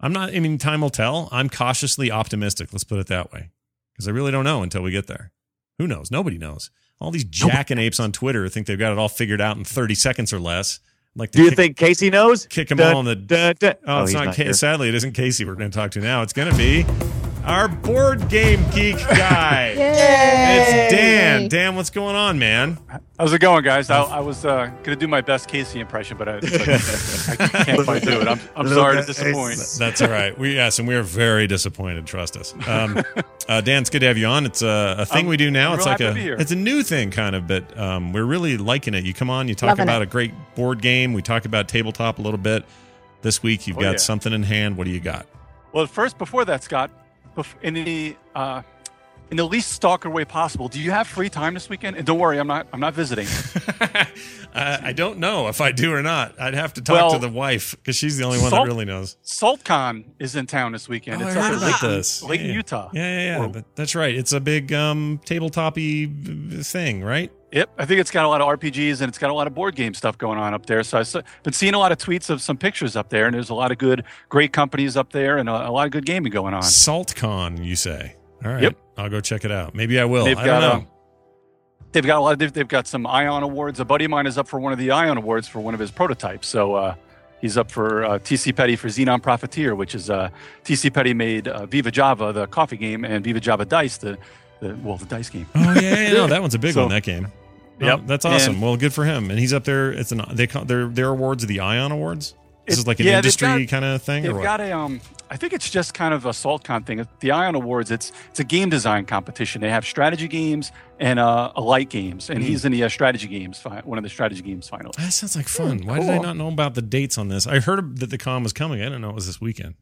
I'm not. I mean, time will tell. I'm cautiously optimistic. Let's put it that way, because I really don't know until we get there. Who knows? Nobody knows. All these jackanapes on Twitter think they've got it all figured out in 30 seconds or less. Like Do you kick, think Casey knows? kick him Dun, all in the? dun, dun. Oh, oh it's he's not. Ca- here. sadly, it isn't Casey. We're going to talk to now. It's going to be our board game geek guy. It's Dan. Dan, what's going on, man? How's it going, guys? I, I was uh, going to do my best Casey impression, but I, but I can't quite do it. I'm, I'm sorry to guys. disappoint. That's all right. We yes, and we are very disappointed. Trust us. Um, uh, Dan, it's good to have you on. It's a, a thing I'm- we do now. I'm it's like a to be here. it's a new thing, kind of, but um, we're really liking it. You come on, you talk Loving about it. a great board game. We talk about tabletop a little bit. This week, you've Oh, got yeah. something in hand. What do you got? Well, first, before that, Scott, bef- in the uh, in the least stalker way possible, do you have free time this weekend? And don't worry, I'm not I'm not visiting. uh, I don't know if I do or not. I'd have to talk Well, to the wife because she's the only one that really knows. SaltCon is in town this weekend. Oh, it's I up heard about Layton, this. Layton, Yeah. Utah. Yeah, yeah, yeah. But that's right. It's a big um, tabletopy thing, right? Yep, I think it's got a lot of RPGs and it's got a lot of board game stuff going on up there. So I've been seeing a lot of tweets of some pictures up there, and there's a lot of good, great companies up there, and a, a lot of good gaming going on. SaltCon, you say? All right. Yep. I'll go check it out. Maybe I will. They've I don't got know. um, they've got a lot of they've, they've got some Ion awards. A buddy of mine is up for one of the Ion awards for one of his prototypes. So uh, he's up for uh, TC Petty for Xenon Profiteer, which is uh, TC Petty made uh, Viva Java, the coffee game, and Viva Java Dice, the, the well, the dice game. Oh yeah, yeah, no, that one's a big So- one. That game. Yep. that's awesome. And- well, good for him. And he's up there. It's an they call their their awards are the Ion Awards. This is like an yeah, industry kind of thing, They've what? got a um, I think it's just kind of a SaltCon thing. The Ion Awards, it's it's a game design competition. They have strategy games and uh, a light games, and Hmm. he's in the uh, strategy games, one of the strategy games finals. that sounds like fun. Why did I not know about the dates on this? I heard that the con was coming. I didn't know it was this weekend.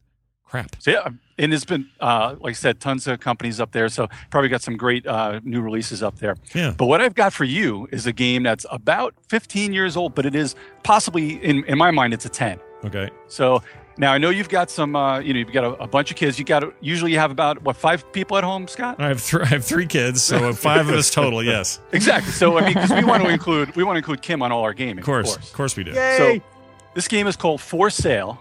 Crap. So yeah, and it's been uh, like I said, tons of companies up there. So probably got some great uh, new releases up there. Yeah. But what I've got for you is a game that's about 15 years old, but it is possibly in in my mind it's a 10. Okay. So now I know you've got some, uh, you know, you've got a, a bunch of kids. You got usually you have about what five people at home, Scott? I have th- I have three kids, so five of us total. Yes, Exactly. So I mean, because we want to include we want to include Kim on all our gaming, of course, of course we do. Yay! So this game is called For Sale.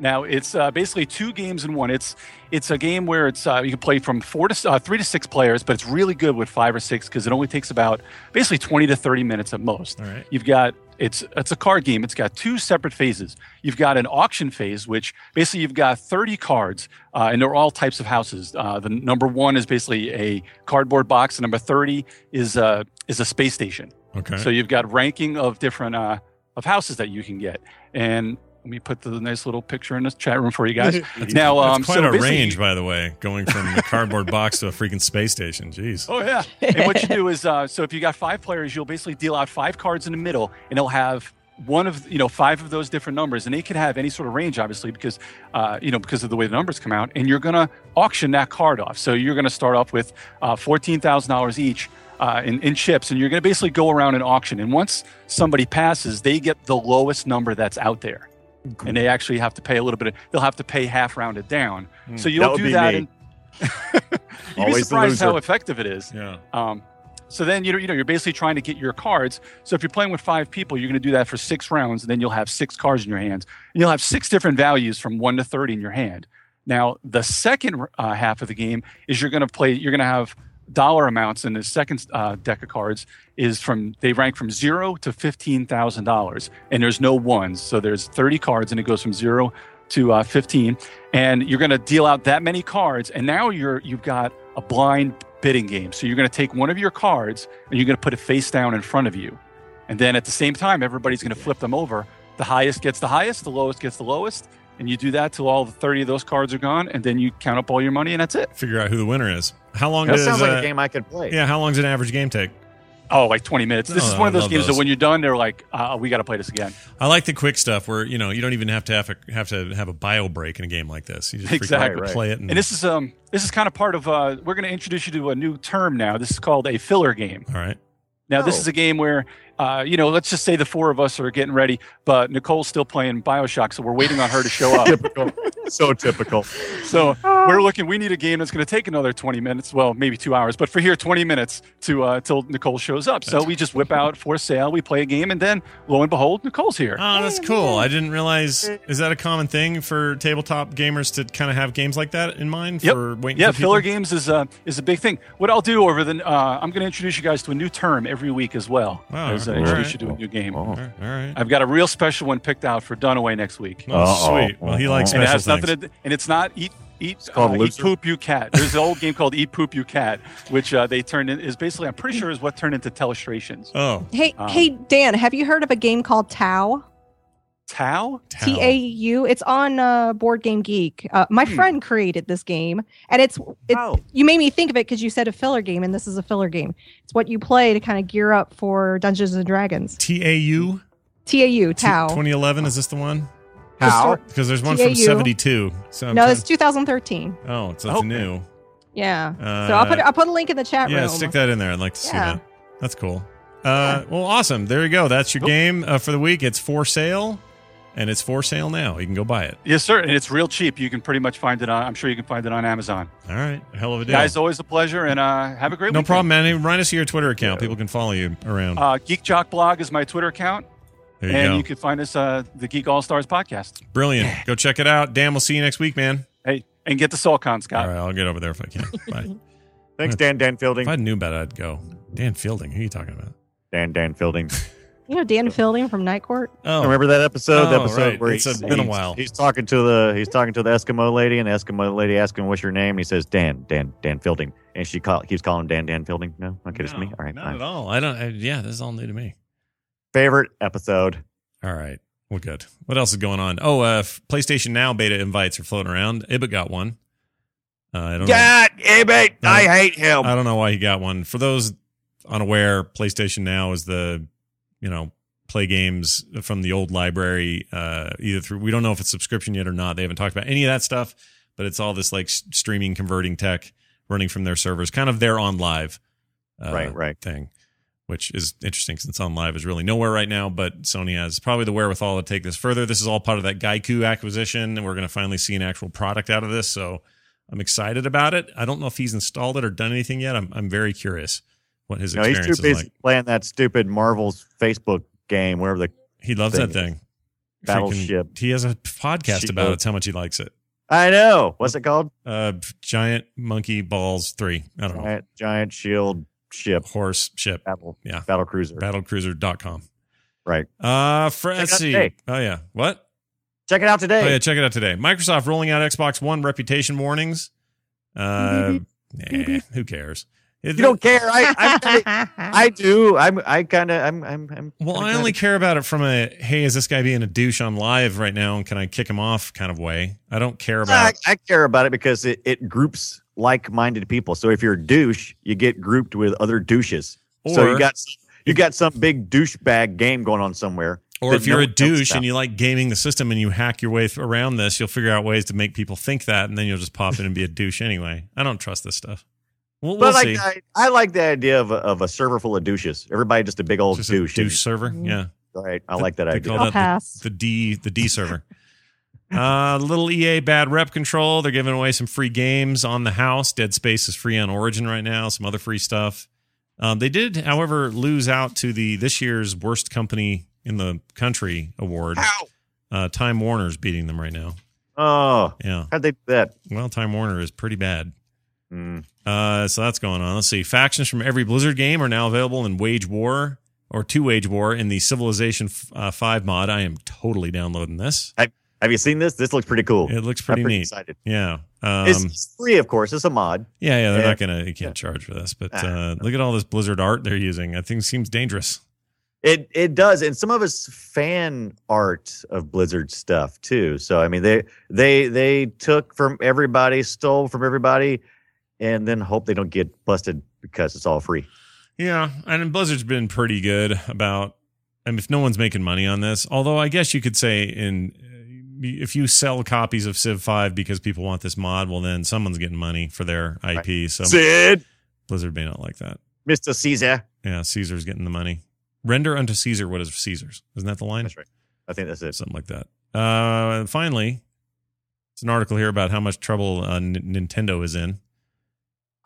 Now it's uh, basically two games in one. It's it's a game where it's uh, you can play from four to uh, three to six players, but it's really good with five or six because it only takes about basically twenty to thirty minutes at most. Right. You've got it's it's a card game. It's got two separate phases. You've got an auction phase, which basically you've got thirty cards, uh, and they're all types of houses. Uh, the number one is basically a cardboard box. The number thirty is uh, is a space station. Okay. So you've got ranking of different uh, of houses that you can get, and Let me put the nice little picture in the chat room for you guys. now, That's um, quite so a basically- range, by the way, going from the cardboard box to a freaking space station. Jeez. Oh yeah. and what you do is, uh, so if you got five players, you'll basically deal out five cards in the middle, and it'll have one of you know five of those different numbers, and they can have any sort of range, obviously, because uh, you know because of the way the numbers come out, and you're gonna auction that card off. So you're gonna start off with uh, fourteen thousand dollars each. Uh, in, in chips, and you're going to basically go around and auction. And once somebody passes, they get the lowest number that's out there, and they actually have to pay a little bit. Of, they'll have to pay half rounded down. So you'll That do be that. And you'd be Always the surprised how effective it is. Yeah. Um, so then you know, you know you're basically trying to get your cards. So if you're playing with five people, you're going to do that for six rounds, and then you'll have six cards in your hands. And you'll have six different values from one to thirty in your hand. Now the second uh, half of the game is you're going to play. You're going to have dollar amounts in the second uh, deck of cards is from they rank from zero to fifteen thousand dollars, and there's no ones. So there's thirty cards, and it goes from zero to uh, 15 and you're going to deal out that many cards and now you're you've got a blind bidding game. So you're going to take one of your cards and you're going to put it face down in front of you. And then at the same time everybody's going to flip them over. The highest gets the highest the lowest gets the lowest and you do that till all the 30 of those cards are gone and then you count up all your money and that's it Figure out who the winner is. How long That does sounds like uh, a game I could play. Yeah, how long does an average game take? oh like 20 minutes this Oh, is one of those games those. that when you're done they're like uh, we got to play this again I like the quick stuff where you know you don't even have to have a, have to have a bio break in a game like this. You just Exactly. Right, play it. And, and this is um this is kind of part of uh we're going to introduce you to a new term now this is called a filler game all right. Now, this Oh. is a game where, uh, you know, let's just say the four of us are getting ready, but Nicole's still playing Bioshock, so we're waiting on her to show up. typical. so typical. so we're looking. We need a game that's going to take another twenty minutes, well, maybe two hours, but for here, twenty minutes to uh, till Nicole shows up. So we just whip out for sale. We play a game, and then lo and behold, Nicole's here. Oh, that's cool. I didn't realize. Is that a common thing for tabletop gamers to kind of have games like that in mind Yep. for waiting? Yeah, for people? filler games is uh, is a big thing. What I'll do over the, uh, I'm going to introduce you guys to a new term every week as well. Wow, as I all introduce right. you to a new game. All right. All right. I've got a real special one picked out for Dunaway next week. Oh, Uh-oh. sweet. Well, he likes and it special has things. nothing to, and it's not eat eat called uh, eat Loser. poop you cat. There's an old game called Eat Poop You Cat, which uh, they turned in is basically I'm pretty sure is what turned into Telestrations. oh, Hey, Um, hey, Dan, have you heard of a game called Tau? Tau? T A U. It's on uh, Board Game Geek. Uh, my Hmm. friend created this game, and it's it, Oh. you made me think of it because you said a filler game, and this is a filler game. It's what you play to kind of gear up for Dungeons and Dragons. T A U T A U. Tau. 2011. Is this the one? How? Because there's one from 72. So I'm no, trying- it's 2013. oh, so it's Okay. new. Yeah. Uh, so I'll put I'll put a link in the chat yeah, room. stick that in there. I'd like to see Yeah. that. That's cool. Uh, well, awesome. There you go. That's your Cool. game uh, for the week. It's for sale, and it's for sale now. You can go buy it. Yes, sir. And it's real cheap. You can pretty much find it on. I'm sure you can find it on Amazon. All right, hell of a deal. Guys, always a pleasure, and uh, have a great week. no weekend. problem, man. Hey, Run us your Twitter account. People can follow you around. Uh, Geek Jock Blog is my Twitter account, there you and go. you can find us uh, the Geek All Stars podcast. Brilliant. Go check it out. Dan, we'll see you next week, man. Hey, and get the SaltCon, Scott. All right, I'll get over there if I can. Bye. Thanks, Dan Dan Fielding. if I knew about it, I'd go. Dan Fielding. Who are you talking about? Dan Dan Fielding. You know Dan Fielding from Night Court. Oh, Remember that episode? the Oh, episode right. where It's he's, been a while. He's talking to the he's talking to the Eskimo lady, and the Eskimo lady asking what's your name. And he says Dan Dan Dan Fielding, and she call, keeps calling him Dan Dan Fielding. No, okay, it's me. All right, not fine. at all. I don't. I, yeah, this is all new to me. Favorite episode. All right. Well, good. What else is going on? Oh, uh, PlayStation Now beta invites are floating around. Ibit got one. Uh, I don't know. God, Abbott, No. I hate him. I don't know why he got one. For those unaware, PlayStation Now is the, you know, play games from the old library, uh, either through, we don't know if it's subscription yet or not. They haven't talked about any of that stuff, but it's all this like streaming converting tech running from their servers, kind of their OnLive, uh, Right, right. thing, which is interesting since OnLive is really nowhere right now, but Sony has probably the wherewithal to take this further. This is all part of that Gaikai acquisition, and we're going to finally see an actual product out of this. So I'm excited about it. I don't know if he's installed it or done anything yet. I'm, I'm very curious what his No, he's experience too is busy like. playing that stupid Marvel's Facebook game, wherever the. He loves that thing. thing. Battleship. Freaking- he has a podcast She- about it. How much he likes it. I know. What's it called? Uh, giant monkey balls three. I don't know. Giant, giant shield ship Horse ship. battle. Yeah. battle cruiser. Battlecruiser.com. Right. Uh, for, let's see. today. Oh, yeah. What? Check it out today. Oh yeah, check it out today. Microsoft rolling out Xbox One reputation warnings. Uh, nah, who cares? It- You don't care. I I, I do. I'm I kind of I'm I'm I'm. well, I only care about it from a hey, is this guy being a douche on live right now, and can I kick him off kind of way. I don't care about. I care about it because it, it groups like-minded people. So if you're a douche, you get grouped with other douches. so Or- you got some, you got some big douchebag game going on somewhere. Or if you're no a douche and you like gaming the system and you hack your way th- around this, you'll figure out ways to make people think that, and then you'll just pop in and be a douche anyway. I don't trust this stuff. We'll, But we'll I see. like, I, I like the idea of a, of a server full of douches. Everybody just a big old Just douche. a douche server. Yeah. Right. I like that They idea. call I'll that pass. the, the D the D server. Uh, little EA bad rep control. They're giving away some free games on the house. Dead Space is free on Origin right now. Some other free stuff. Um, they did, however, lose out to the this year's worst company in the country award. Ow! Uh, Time Warner's beating them right now. Oh, Yeah. how'd they do that? Well, Time Warner is pretty bad. Mm. Uh, so that's going on. Let's see. Factions from every Blizzard game are now available in Wage War or Two Wage War in the Civilization uh, 5 mod. I am totally downloading this. Have you seen this? This looks pretty cool. It looks I'm pretty neat. excited. Yeah. Um, it's, free, of course. It's a mod. yeah, yeah, they're yeah. not going to, you can't charge for this, but uh, look at all this Blizzard art they're using. I think it seems dangerous. It it does, and some of it's fan art of Blizzard stuff too. So I mean, they they they took from everybody, stole from everybody, and then hope they don't get busted because it's all free. Yeah. And Blizzard's been pretty good about, I mean, if no one's making money on this, although I guess you could say in, if you sell copies of Civ 5 because people want this mod, well, then someone's getting money for their IP. So Sid, Blizzard may not like that. Mister Caesar. Yeah, Caesar's getting the money. Render unto Caesar what is Caesar's. Isn't that the line? That's right. I think that's it. Something like that. Uh, finally, it's an article here about how much trouble uh, N- Nintendo is in.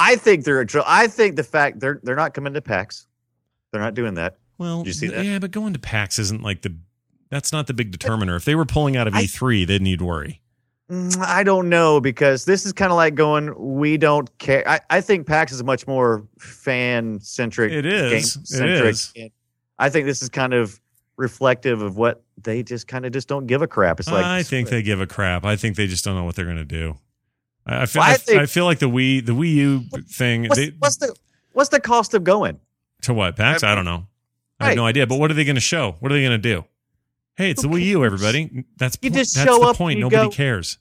I think they're. in trouble. I think the fact they're they're not coming to PAX. They're not doing that. Well, Did you see that? yeah, but going to PAX isn't like the. That's not the big determiner. If they were pulling out of I- E3, then you'd worry. Mm, I don't know because this is kind of like going. We don't care. I, I think PAX is much more fan centric. It is. It is. I think this is kind of reflective of what they just kind of just don't give a crap. It's like I think they give a crap. I think they just don't know what they're going to do. I, I feel. I I, think- I feel like the Wii, the Wii U thing. what's, they, what's the what's the cost of going? to what PAX? I don't know. I have no idea. But what are they going to show? What are they going to do? Hey, it's the Who Wii U, everybody. That's You po- just that's show the up, point. you Nobody go- cares.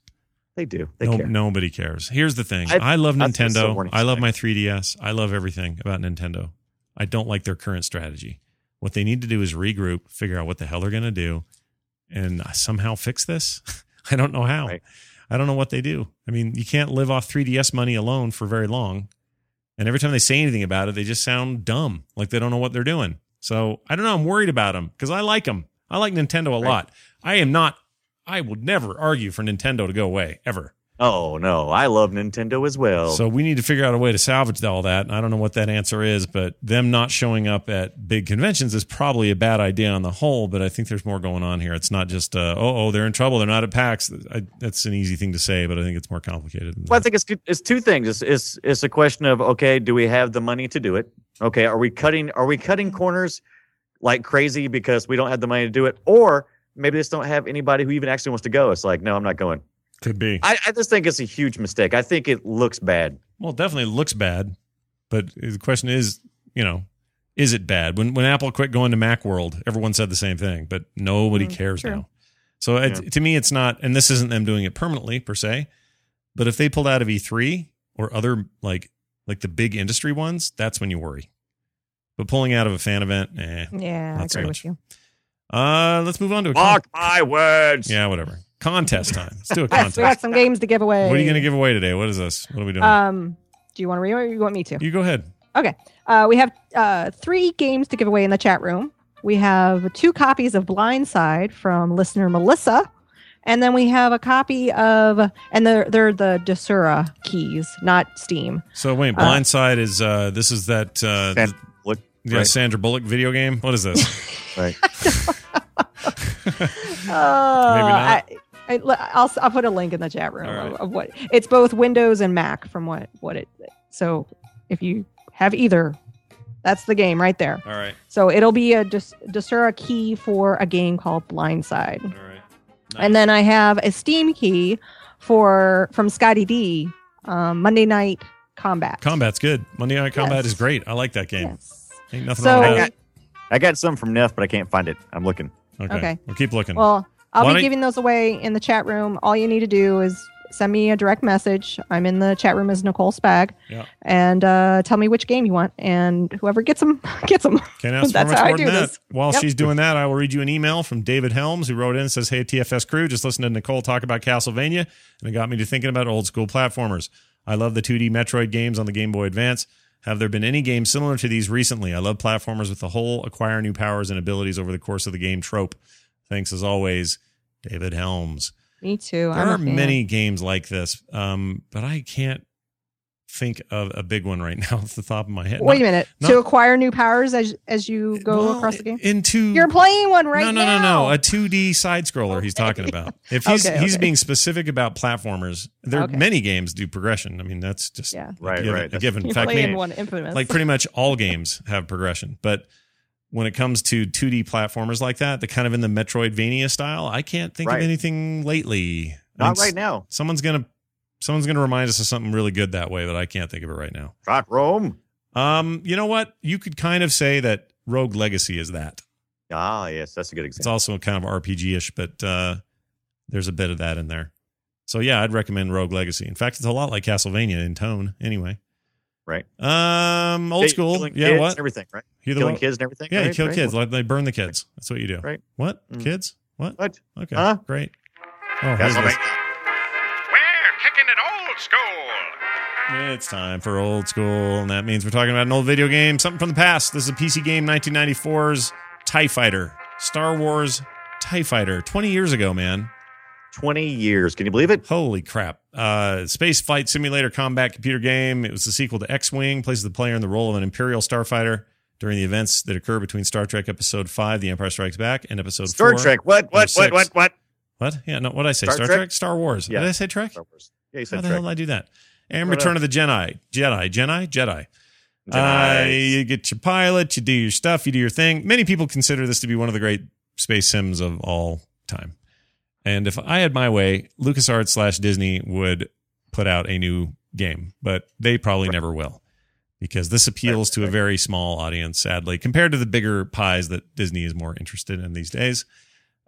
They do. They No, care. nobody cares. Here's the thing. I- I, love I feel so Nintendo. I love my 3DS. I love everything about Nintendo. I don't like their current strategy. What they need to do is regroup, figure out what the hell they're going to do, and somehow fix this. I don't know how. Right. I don't know what they do. I mean, you can't live off 3DS money alone for very long. And every time they say anything about it, they just sound dumb, like they don't know what they're doing. So I don't know. I'm worried about them because I like them. I like Nintendo a Right. lot. I am not. I would never argue for Nintendo to go away ever. Oh no, I love Nintendo as well. So we need to figure out a way to salvage all that. And I don't know what that answer is, but them not showing up at big conventions is probably a bad idea on the whole. But I think there's more going on here. It's not just uh, oh oh they're in trouble. They're not at PAX. I, that's an easy thing to say, but I think it's more complicated. Than Well, I think it's it's two things. It's, it's it's a question of okay, do we have the money to do it? Okay, are we cutting are we cutting corners like crazy because we don't have the money to do it, or maybe they just don't have anybody who even actually wants to go? It's like no, I'm not going. Could be. I, I just think it's a huge mistake. I think it looks bad. Well, it definitely looks bad, but the question is, you know, is it bad? When when Apple quit going to Mac World, everyone said the same thing, but nobody Mm, cares true. now. So it, to me, it's not, and this isn't them doing it permanently per se, but if they pulled out of E3 or other like like the big industry ones, that's when you worry. But pulling out of a fan event, eh. Yeah, I Not so much. with you. Uh, let's move on to a con- Mark my words. yeah, whatever contest time. Let's do a Yes, we got some games to give away. What are you going to give away today? What is this? What are we doing? Um, do you want to read it or you want me to? you go ahead. Okay. Uh, we have uh, three games to give away in the chat room. We have two copies of Blindside from listener Melissa, and then we have a copy of, and they're they're the Desura keys, not Steam. So wait, Uh, Blindside is uh this is that uh Sandra Bullock, yeah, right. Sandra Bullock video game. What is this? Right. Uh, not. I, I, will I'll put a link in the chat room All right. of, of what it's both Windows and Mac from what what it. So if you have either, that's the game right there. All right. So it'll be a Des- Desura key for a game called Blindside. All right. And then I have a Steam key for from Scotty D, um, Monday Night Combat. Combat's good. Monday Night Combat Yes. is great. I like that game. Yes. Ain't nothing So- wrong I got, I got some from Neff, but I can't find it. I'm looking. Okay. Okay. We'll keep looking. Well, I'll Why be giving those away in the chat room. All you need to do is send me a direct message. I'm in the chat room as Nicole Spag, Yeah. and uh, tell me which game you want, and whoever gets them gets them. Can't ask for That's much how I more than that. this. While Yep. she's doing that, I will read you an email from David Helms who wrote in and says, Hey, TFS crew, just listen to Nicole talk about Castlevania, and it got me to thinking about old school platformers. I love the 2D Metroid games on the Game Boy Advance. Have there been any games similar to these recently? I love platformers with the whole acquire new powers and abilities over the course of the game trope. Thanks as always, David Helms. Me too. There I'm are many games like this, um, but I can't think of a big one right now off the top of my head. Wait a minute. not- to acquire new powers as as you go well, across the game. Into You're playing one right now. no, no, now. no, no. A 2D side scroller he's talking about. If he's Okay, he's okay. being specific about platformers, there Okay. many games do progression. I mean, that's just Yeah. a Right, given, right. A given. In You're fact, playing maybe- one infamous. like pretty much all games have progression, but when it comes to 2D platformers like that, the kind of in the Metroidvania style, I can't think Right. of anything lately. I Not mean, right now. Someone's gonna someone's gonna remind us of something really good that way, but I can't think of it right now. Trot Rome. Um, you know what? You could kind of say that Rogue Legacy is that. Ah, yes, that's a good example. It's also kind of RPG ish, but uh, there's a bit of that in there. So yeah, I'd recommend Rogue Legacy. In fact, it's a lot like Castlevania in tone, anyway. Right. Um, old Hey, school. Yeah, kids what? and everything, right? You the Killing one- kids and everything. Yeah, you right? kill right? kids. Like they burn the kids. That's what you do. Right. What? Mm. Kids? What? What? Okay. Huh? Great. Oh, here's this. We're kicking it old school. It's time for old school, and that means we're talking about an old video game, something from the past. This is a PC game, 1994's TIE Fighter. Star Wars TIE Fighter. 20 years ago, man. 20 years. Can you believe it? Holy crap. Uh, space flight simulator combat computer game. It was the sequel to X Wing, places the player in the role of an Imperial starfighter during the events that occur between Star Trek Episode 5, The Empire Strikes Back, and Episode Star 4. Trek. What? What? What? What? What? What? Yeah, no, what did I say? Star Star, Trek? Trek? Star Wars. Yeah. Did I say Trek? Star Wars. Yeah, you How the Trek. hell did I do that? And What Return of the Jedi. Jedi. Jedi? Jedi. Uh, Jedi. you get your pilot, you do your stuff, you do your thing. Many people consider this to be one of the great space sims of all time. And if I had my way, LucasArts slash Disney would put out a new game, but they probably never will because this appeals to a very small audience, sadly, compared to the bigger pies that Disney is more interested in these days.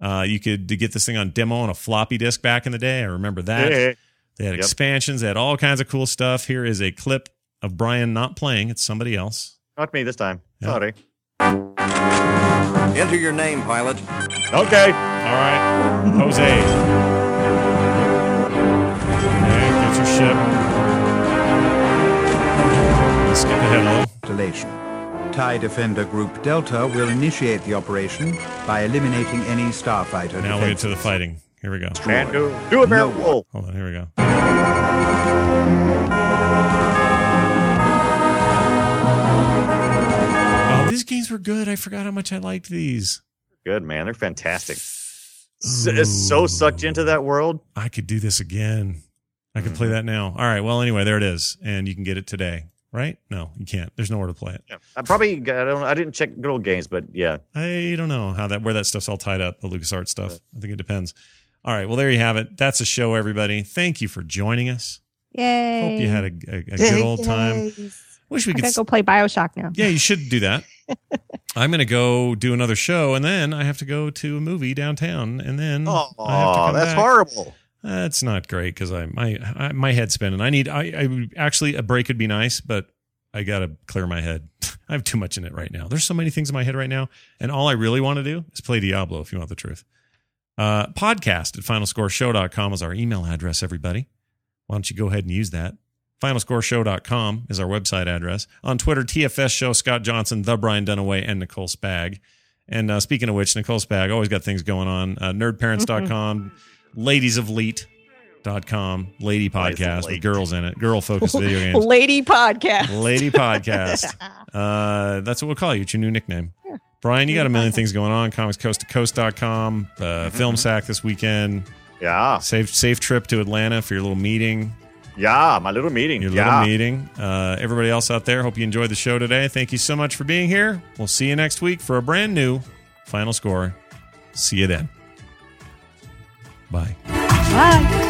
Uh, you could get this thing on demo on a floppy disk back in the day. I remember that. Hey, They had Yep. expansions, they had all kinds of cool stuff. Here is a clip of Brian not playing, it's somebody else. not me this time. Yeah. Sorry. Enter your name, pilot. Okay. All right, Jose. Okay, get your ship. Let's skip ahead a little. installation. TIE Defender Group Delta will initiate the operation by eliminating any starfighter Now we'll get to the fighting. Here we go. Man, do, do a barrel No. roll. Hold on, here we go. Oh, these games were good. I forgot how much I liked these. Good, man. They're fantastic. S- so sucked into that world. I could do this again. I could play mm-hmm. that now. All right. Well, anyway, there it is, and you can get it today. Right? No, you can't. There's nowhere to play it. Yeah. I probably I don't I didn't check good old games, but yeah. I don't know how that where that stuff's all tied up. The LucasArts stuff. I think it depends. All right. Well, there you have it. That's a show, everybody. Thank you for joining us. Yay! Hope you had a, a, a good old time. Wish we I could. gotta s- go play Bioshock now. Yeah, you should do that. I'm going to go do another show, and then I have to go to a movie downtown, and then Oh, I have to come that's back. horrible. That's not great because I my I, my head's spinning. I need I, I actually a break would be nice, but I gotta clear my head. I have too much in it right now. There's so many things in my head right now, and all I really want to do is play Diablo. If you want the truth, uh, podcast at finalscoreshow.com is our email address. Everybody, why don't you go ahead and use that? Finalscoreshow.com is our website address. On Twitter, TFS Show, Scott Johnson, The Brian Dunaway, and Nicole Spag. And uh, speaking of which, Nicole Spag always got things going on. Uh, nerdparents.com, ladiesofleet.com, lady podcast with girls in it, girl focused video games. Lady podcast. Lady podcast. Uh, that's what we'll call you. It's your new nickname. Brian, you got a million things going on. ComicsCoastToCoast.com, uh, Film Sack this weekend. Yeah. Safe safe trip to Atlanta for your little meeting. Yeah. My little meeting. Your yeah. little meeting. Uh, everybody else out there, hope you enjoyed the show today. Thank you so much for being here. We'll see you next week for a brand new final score. See you then. Bye. Bye.